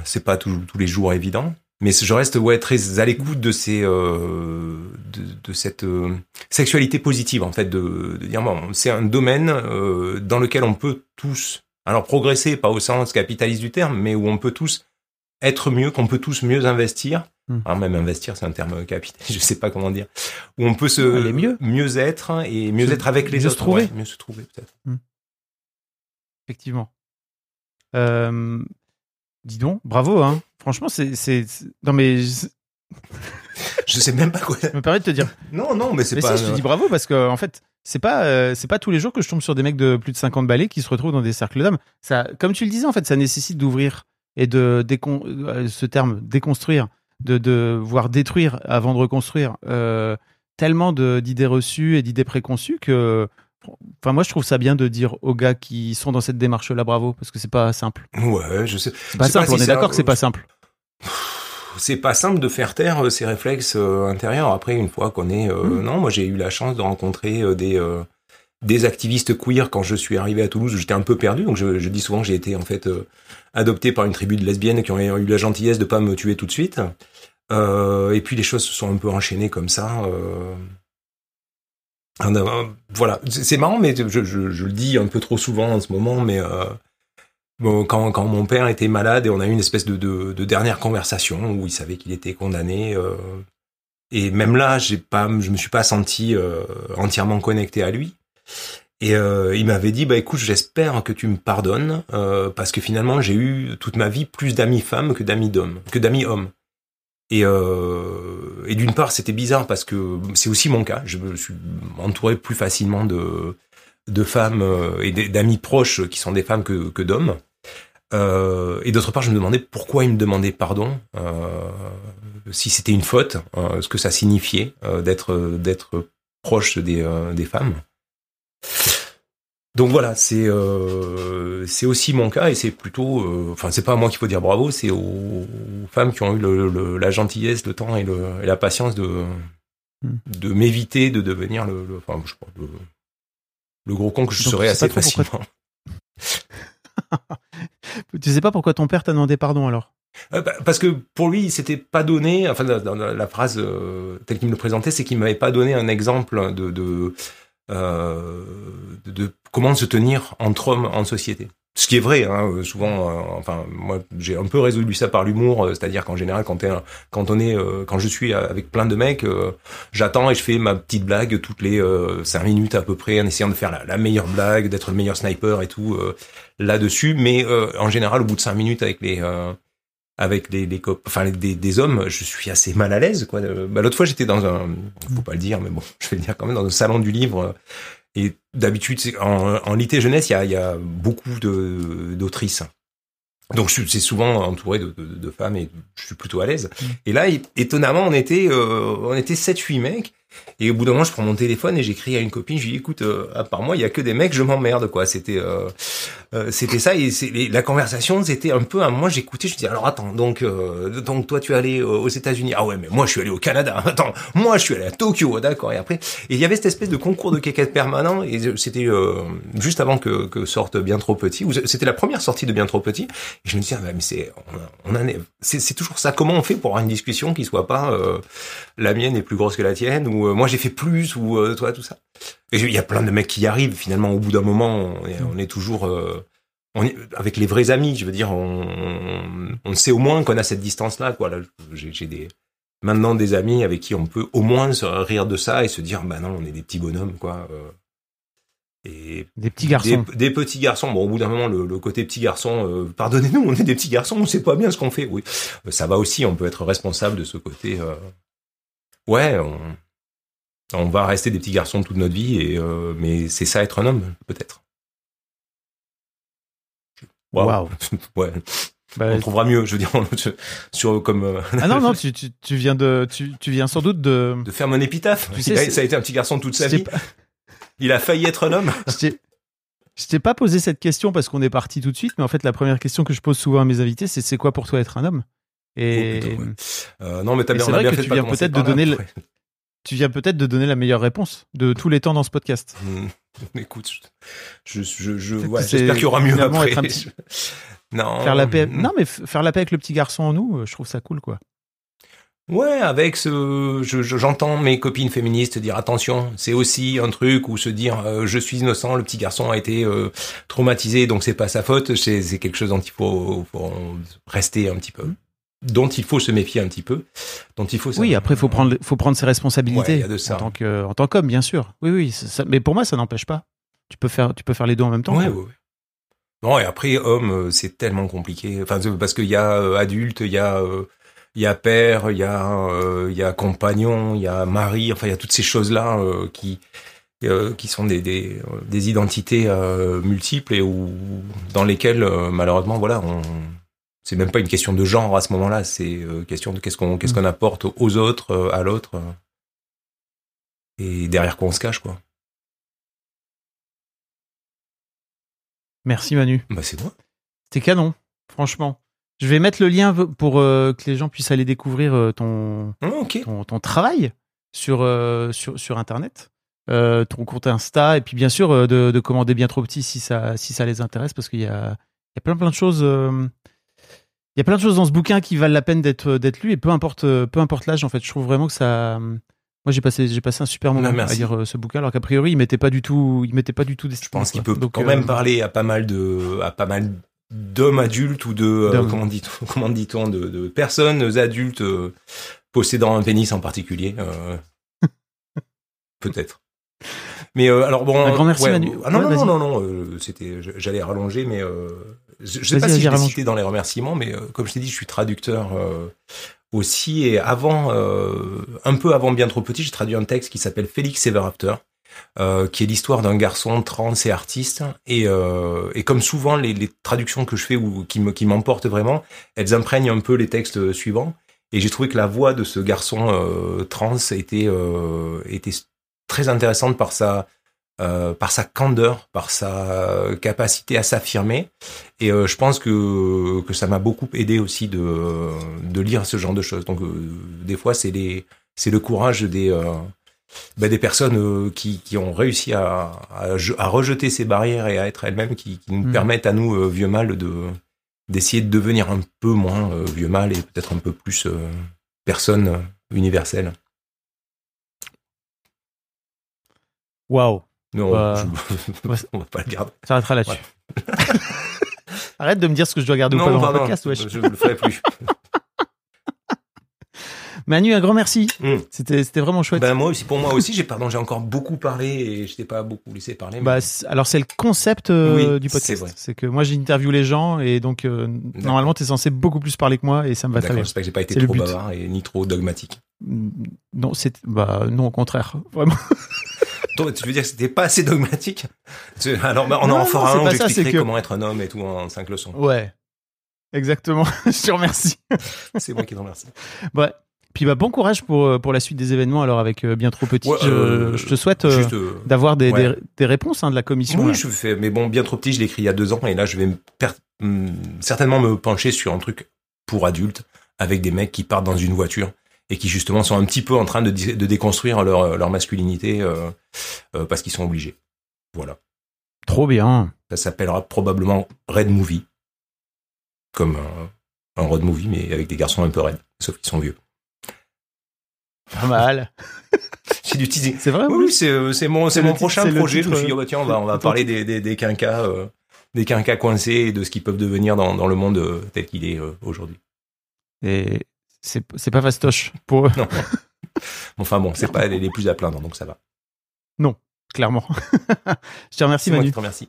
Speaker 1: c'est pas tous tous les jours évident. Mais je reste ouais très à l'écoute de ces euh, de, de cette euh, sexualité positive en fait de, de dire bon c'est un domaine dans lequel on peut tous alors progresser pas au sens capitaliste du terme mais où on peut tous être mieux qu'on peut tous mieux investir
Speaker 3: Hmm.
Speaker 1: alors même investir c'est un terme capitaliste je sais pas comment dire où on peut se
Speaker 3: Aller mieux.
Speaker 1: mieux être et mieux
Speaker 3: Se-
Speaker 1: être avec les
Speaker 3: mieux se
Speaker 1: autres
Speaker 3: trouver.
Speaker 1: ouais, mieux se trouver peut-être
Speaker 3: Effectivement. Euh, dis donc, bravo, hein. Franchement, c'est, non mais je
Speaker 1: sais même pas quoi
Speaker 3: je me permets de te dire.
Speaker 1: non non mais c'est pas
Speaker 3: si, je te dis bravo parce que en fait, c'est pas, euh, c'est pas tous les jours que je tombe sur des mecs de plus de 50 balais qui se retrouvent dans des cercles d'hommes. Ça, comme tu le disais, en fait, ça nécessite d'ouvrir et de décon, euh, ce terme déconstruire, de, de voir détruire avant de reconstruire euh, tellement d'idées reçues et d'idées préconçues que, enfin, moi, je trouve ça bien de dire aux gars qui sont dans cette démarche-là bravo parce que c'est pas simple.
Speaker 1: ouais je sais
Speaker 3: C'est pas simple.
Speaker 1: pas
Speaker 3: on est d'accord que c'est pas simple.
Speaker 1: c'est pas simple de faire taire euh, ces réflexes euh, intérieurs après une fois qu'on est euh,
Speaker 3: Mm.
Speaker 1: non moi j'ai eu la chance de rencontrer euh, des euh, des activistes queer quand je suis arrivé à Toulouse j'étais un peu perdu donc je, dis souvent que j'ai été en fait euh, adopté par une tribu de lesbiennes qui ont eu la gentillesse de pas me tuer tout de suite Euh, et puis les choses se sont un peu enchaînées comme ça euh. Voilà c'est marrant mais je, le dis un peu trop souvent en ce moment mais quand, quand mon père était malade et on a eu une espèce de, de, de dernière conversation où il savait qu'il était condamné. et même là, j'ai pas, je me suis pas senti entièrement connecté à lui. Et euh, il m'avait dit, bah écoute, j'espère que tu me pardonnes euh, parce que finalement, j'ai eu toute ma vie plus d'amis femmes que d'amis d'hommes, que d'amis hommes. Et, euh, et d'une part, c'était bizarre parce que c'est aussi mon cas. Je me suis entouré plus facilement de de femmes et d'amis proches qui sont des femmes que, que d'hommes. Et d'autre part, je me demandais pourquoi il me demandait pardon, si c'était une faute, ce que ça signifiait d'être d'être proche des, des femmes. Donc voilà, c'est euh, c'est aussi mon cas et c'est plutôt, euh, enfin c'est pas à moi qu'il faut dire bravo, c'est aux, aux femmes qui ont eu le, le- la gentillesse, le temps et, le, et la patience de
Speaker 3: Hmm.
Speaker 1: de m'éviter de devenir le, le- enfin je gros con que je
Speaker 3: Donc,
Speaker 1: serais assez facilement.
Speaker 3: Tu sais pas pourquoi ton père t'a demandé pardon alors?
Speaker 1: Euh, bah, Parce que pour lui, c'était pas donné. Enfin, dans, dans la phrase euh, telle qu'il me le présentait, c'est qu'il m'avait pas donné un exemple de de, euh, de comment se tenir entre hommes en société. Ce qui est vrai, hein, euh, souvent. euh, enfin, moi, j'ai un peu résolu ça par l'humour, euh, c'est-à-dire qu'en général, quand, un- quand on est, quand je suis avec plein de mecs, j'attends et je fais ma petite blague toutes les cinq minutes à peu près, en essayant de faire la, la meilleure blague, d'être le meilleur sniper et tout là-dessus. Mais en général, au bout de cinq minutes avec les avec des, des enfin les- des, des hommes, je suis assez mal à l'aise quoi. Bah, l'autre fois j'étais dans un, faut pas le dire, mais bon, je vais le dire quand même dans un salon du livre. euh, Et d'habitude, en, en litté jeunesse, il y a, y a beaucoup de d'autrices. Donc je suis- c'est souvent entouré de, de, de femmes et je suis plutôt à l'aise. Et là, étonnamment, on était euh, on était sept huit mecs. Et au bout d'un moment, je prends mon téléphone et j'écris à une copine. Je lui dis, écoute, euh, à part moi, il y a que des mecs, je m'emmerde quoi. C'était euh, euh, c'était ça. Et et la conversation c'était un peu un moi j'écoutais je dis alors attends donc euh, donc toi tu es allé euh, aux États-Unis. Ah ouais mais moi je suis allé au Canada. Attends moi je suis allé à Tokyo. D'accord. Et après il y avait cette espèce de concours de quéquette permanent. Et c'était euh, juste avant que, que sorte bien trop petit. C'était la première sortie de bien trop petit. Et je me disais ah, mais c'est on, a- on est c'est toujours ça. Comment on fait pour avoir une discussion qui soit pas la mienne est plus grosse que la tienne ou euh, moi j'ai fait plus ou euh, toi tout ça et il y a plein de mecs qui y arrivent. Finalement, au bout d'un moment, on est, on est toujours euh, on est, avec les vrais amis. Je veux dire, on, on, sait au moins qu'on a cette distance-là. Quoi. Là, j'ai, des maintenant des amis avec qui on peut au moins se rire de ça et se dire, bah non, on est des petits bonhommes, quoi. Et
Speaker 3: Des petits garçons.
Speaker 1: des, des petits garçons. Bon, au bout d'un moment, le, le côté petit garçon, euh, pardonnez-nous, on est des petits garçons, on sait pas bien ce qu'on fait. Oui, ça va aussi. On peut être responsable de ce côté. euh, Ouais, on, on va rester des petits garçons toute notre vie, et euh, mais c'est ça être un homme, peut-être. Waouh. Ouais,
Speaker 3: Bah,
Speaker 1: on trouvera mieux. Je veux dire, sur comme euh,
Speaker 3: ah non non, tu, tu, tu viens de tu, tu viens sans doute de.
Speaker 1: de faire mon épitaphe.
Speaker 3: Tu sais,
Speaker 1: a- ça a été un petit garçon toute sa vie.
Speaker 3: pas-
Speaker 1: Il a failli être un homme.
Speaker 3: Je t'ai pas posé cette question parce qu'on est parti tout de suite, mais en fait la première question que je pose souvent à mes invités, c'est c'est quoi pour toi être un homme? Et
Speaker 1: Oh, ouais. Euh, non, mais t'as bien, on a bien
Speaker 3: que
Speaker 1: fait
Speaker 3: tu viens peut-être de donner le- tu viens peut-être de donner la meilleure réponse de tous les temps dans ce podcast.
Speaker 1: Hmm. Écoute, je, je, je, ouais, j'espère qu'il y aura mieux après.
Speaker 3: petit-
Speaker 1: Non.
Speaker 3: Faire la paix.
Speaker 1: hmm.
Speaker 3: Non mais faire la paix avec le petit garçon en nous, euh, je trouve ça cool quoi.
Speaker 1: Ouais, avec ce, je- je- j'entends mes copines féministes dire attention, c'est aussi un truc où se dire euh, je suis innocent, le petit garçon a été euh, traumatisé, donc c'est pas sa faute. C'est, quelque chose dont il faut, faut rester un petit peu, dont il faut se méfier un petit peu, dont il faut.
Speaker 3: Oui, après faut prendre faut prendre ses responsabilités
Speaker 1: Ouais, il y a de ça.
Speaker 3: en tant que en tant qu'homme bien sûr. Oui oui, ça- mais pour moi ça n'empêche pas. Tu peux faire tu peux faire les deux en même temps.
Speaker 1: Ouais,
Speaker 3: quoi.
Speaker 1: ouais. Non, et après, homme, euh, c'est tellement compliqué. Enfin, parce qu'il y a euh, adulte, il y a, euh, il y a père, il y a, euh, il y a compagnon, il y a mari. Enfin, il y a toutes ces choses-là euh, qui, euh, qui sont des, des, euh, des identités euh, multiples et où, dans lesquelles, euh, malheureusement, voilà, on, c'est même pas une question de genre à ce moment-là. C'est euh, question de qu'est-ce qu'on, qu'est-ce qu'on apporte aux autres, euh, à l'autre, euh, et derrière quoi on se cache, quoi.
Speaker 3: Merci Manu.
Speaker 1: Bah, c'est moi.
Speaker 3: C'était canon, franchement. Je vais mettre le lien pour euh, que les gens puissent aller découvrir euh, ton, ton, ton travail sur, sur, sur Internet, ton compte Insta, et puis bien sûr de, de commander bien trop petit si ça, si ça les intéresse, parce qu'il y a, il y a plein plein de choses. Euh, il y a plein de choses dans ce bouquin qui valent la peine d'être d'être lues, et peu importe, euh, peu importe l'âge, en fait. Je trouve vraiment que ça. Moi, j'ai passé, j'ai passé un super moment
Speaker 1: Ah,
Speaker 3: à lire euh, ce bouquin, alors qu'a priori, il m'était pas du tout, il m'était pas du tout
Speaker 1: Je
Speaker 3: destiné.
Speaker 1: pense qu'il peut
Speaker 3: Donc,
Speaker 1: quand
Speaker 3: euh,
Speaker 1: même parler à pas mal de, à pas mal d'hommes adultes ou de, euh, comment dit, comment dit-on, de, de personnes adultes euh, possédant un pénis en particulier. euh, Peut-être. Mais euh, alors bon,
Speaker 3: Un grand merci,
Speaker 1: ouais,
Speaker 3: Manu.
Speaker 1: Ah non
Speaker 3: Ouais,
Speaker 1: non, non non non, euh, c'était, j'allais rallonger, mais euh, je, je sais pas si je l'ai cité dans les remerciements, mais euh, comme je t'ai dit, je suis traducteur euh, aussi et avant, euh, un peu avant bien trop petit, j'ai traduit un texte qui s'appelle Félix Ever After. qui est l'histoire d'un garçon trans et artiste. Et, et comme souvent, les, les traductions que je fais ou qui me qui m'emportent vraiment, elles imprègnent un peu les textes suivants. Et j'ai trouvé que la voix de ce garçon trans était était très intéressante par sa euh, par sa candeur, par sa capacité à s'affirmer. Et euh, je pense que que ça m'a beaucoup aidé aussi de de lire ce genre de choses. Donc euh, des fois, c'est les c'est le courage des euh, bah, des personnes euh, qui, qui ont réussi à, à, à rejeter ces barrières et à être elles-mêmes, qui, qui nous
Speaker 3: Mm.
Speaker 1: permettent à nous, euh, vieux mâles, de d'essayer de devenir un peu moins euh, vieux mâles et peut-être un peu plus euh, personne euh, universelle.
Speaker 3: Waouh.
Speaker 1: Non,
Speaker 3: Bah,
Speaker 1: je-
Speaker 3: ouais.
Speaker 1: on va pas le garder.
Speaker 3: Ça s'arrêtera là-dessus. Arrête de me dire ce que je dois garder ou pas dans le podcast,
Speaker 1: je ne le ferai plus.
Speaker 3: Manu, un grand merci.
Speaker 1: Mm.
Speaker 3: C'était, c'était vraiment chouette.
Speaker 1: Ben moi aussi, pour moi aussi, j'ai pardon, j'ai encore beaucoup parlé et je t'ai pas beaucoup laissé parler. mais-
Speaker 3: Bah, c'est- alors c'est le concept euh,
Speaker 1: Oui,
Speaker 3: du
Speaker 1: c'est
Speaker 3: podcast.
Speaker 1: vrai.
Speaker 3: C'est que moi j'interview les gens et donc euh, normalement t'es censé beaucoup plus parler que moi et ça me va très bien.
Speaker 1: j'espère que j'ai pas été
Speaker 3: C'est
Speaker 1: trop bavard et ni trop dogmatique.
Speaker 3: Non, c'est bah non au contraire. Vraiment.
Speaker 1: Toi, tu veux dire que c'était pas assez dogmatique Alors, bah, on
Speaker 3: Non,
Speaker 1: en
Speaker 3: c'est
Speaker 1: un
Speaker 3: ça,
Speaker 1: j'expliquerai
Speaker 3: que-
Speaker 1: comment être un homme et tout en cinq leçons.
Speaker 3: Ouais. Exactement. je te remercie.
Speaker 1: C'est moi qui te remercie.
Speaker 3: Ouais. Puis bah bon courage pour euh, pour la suite des événements alors avec euh, bien trop petit.
Speaker 1: Ouais, euh,
Speaker 3: je te souhaite euh, d'avoir des,
Speaker 1: ouais.
Speaker 3: des, des réponses hein, de la commission.
Speaker 1: oui,
Speaker 3: là.
Speaker 1: je fais, mais bon, bien trop petit, je l'ai écrit il y a deux ans et là, je vais me hum, certainement me pencher sur un truc pour adultes avec des mecs qui partent dans une voiture et qui justement sont un petit peu en train de, de déconstruire leur, leur masculinité euh, euh, parce qu'ils sont obligés. Voilà.
Speaker 3: Trop bien.
Speaker 1: Ça s'appellera probablement Red Movie. Comme un, un road movie, mais avec des garçons un peu raides, sauf qu'ils sont vieux.
Speaker 3: Pas mal.
Speaker 1: J'ai du teasing.
Speaker 3: C'est vrai.
Speaker 1: Oui, oui, c'est euh, c'est mon,
Speaker 3: C'est
Speaker 1: c'est mon prochain
Speaker 3: c'est
Speaker 1: projet. Je me suis dit, oh, bah, tiens, on va, on va parler des, des, des quinquas, euh, des quinquas coincés et de ce qu'ils peuvent devenir dans, dans le monde euh, tel qu'il est euh, aujourd'hui.
Speaker 3: Et c'est c'est pas fastoche pour eux,
Speaker 1: Non. enfin bon, c'est pas les, les plus à plaindre, donc ça va.
Speaker 3: clairement. je te remercie Manu.
Speaker 1: qui te remercie.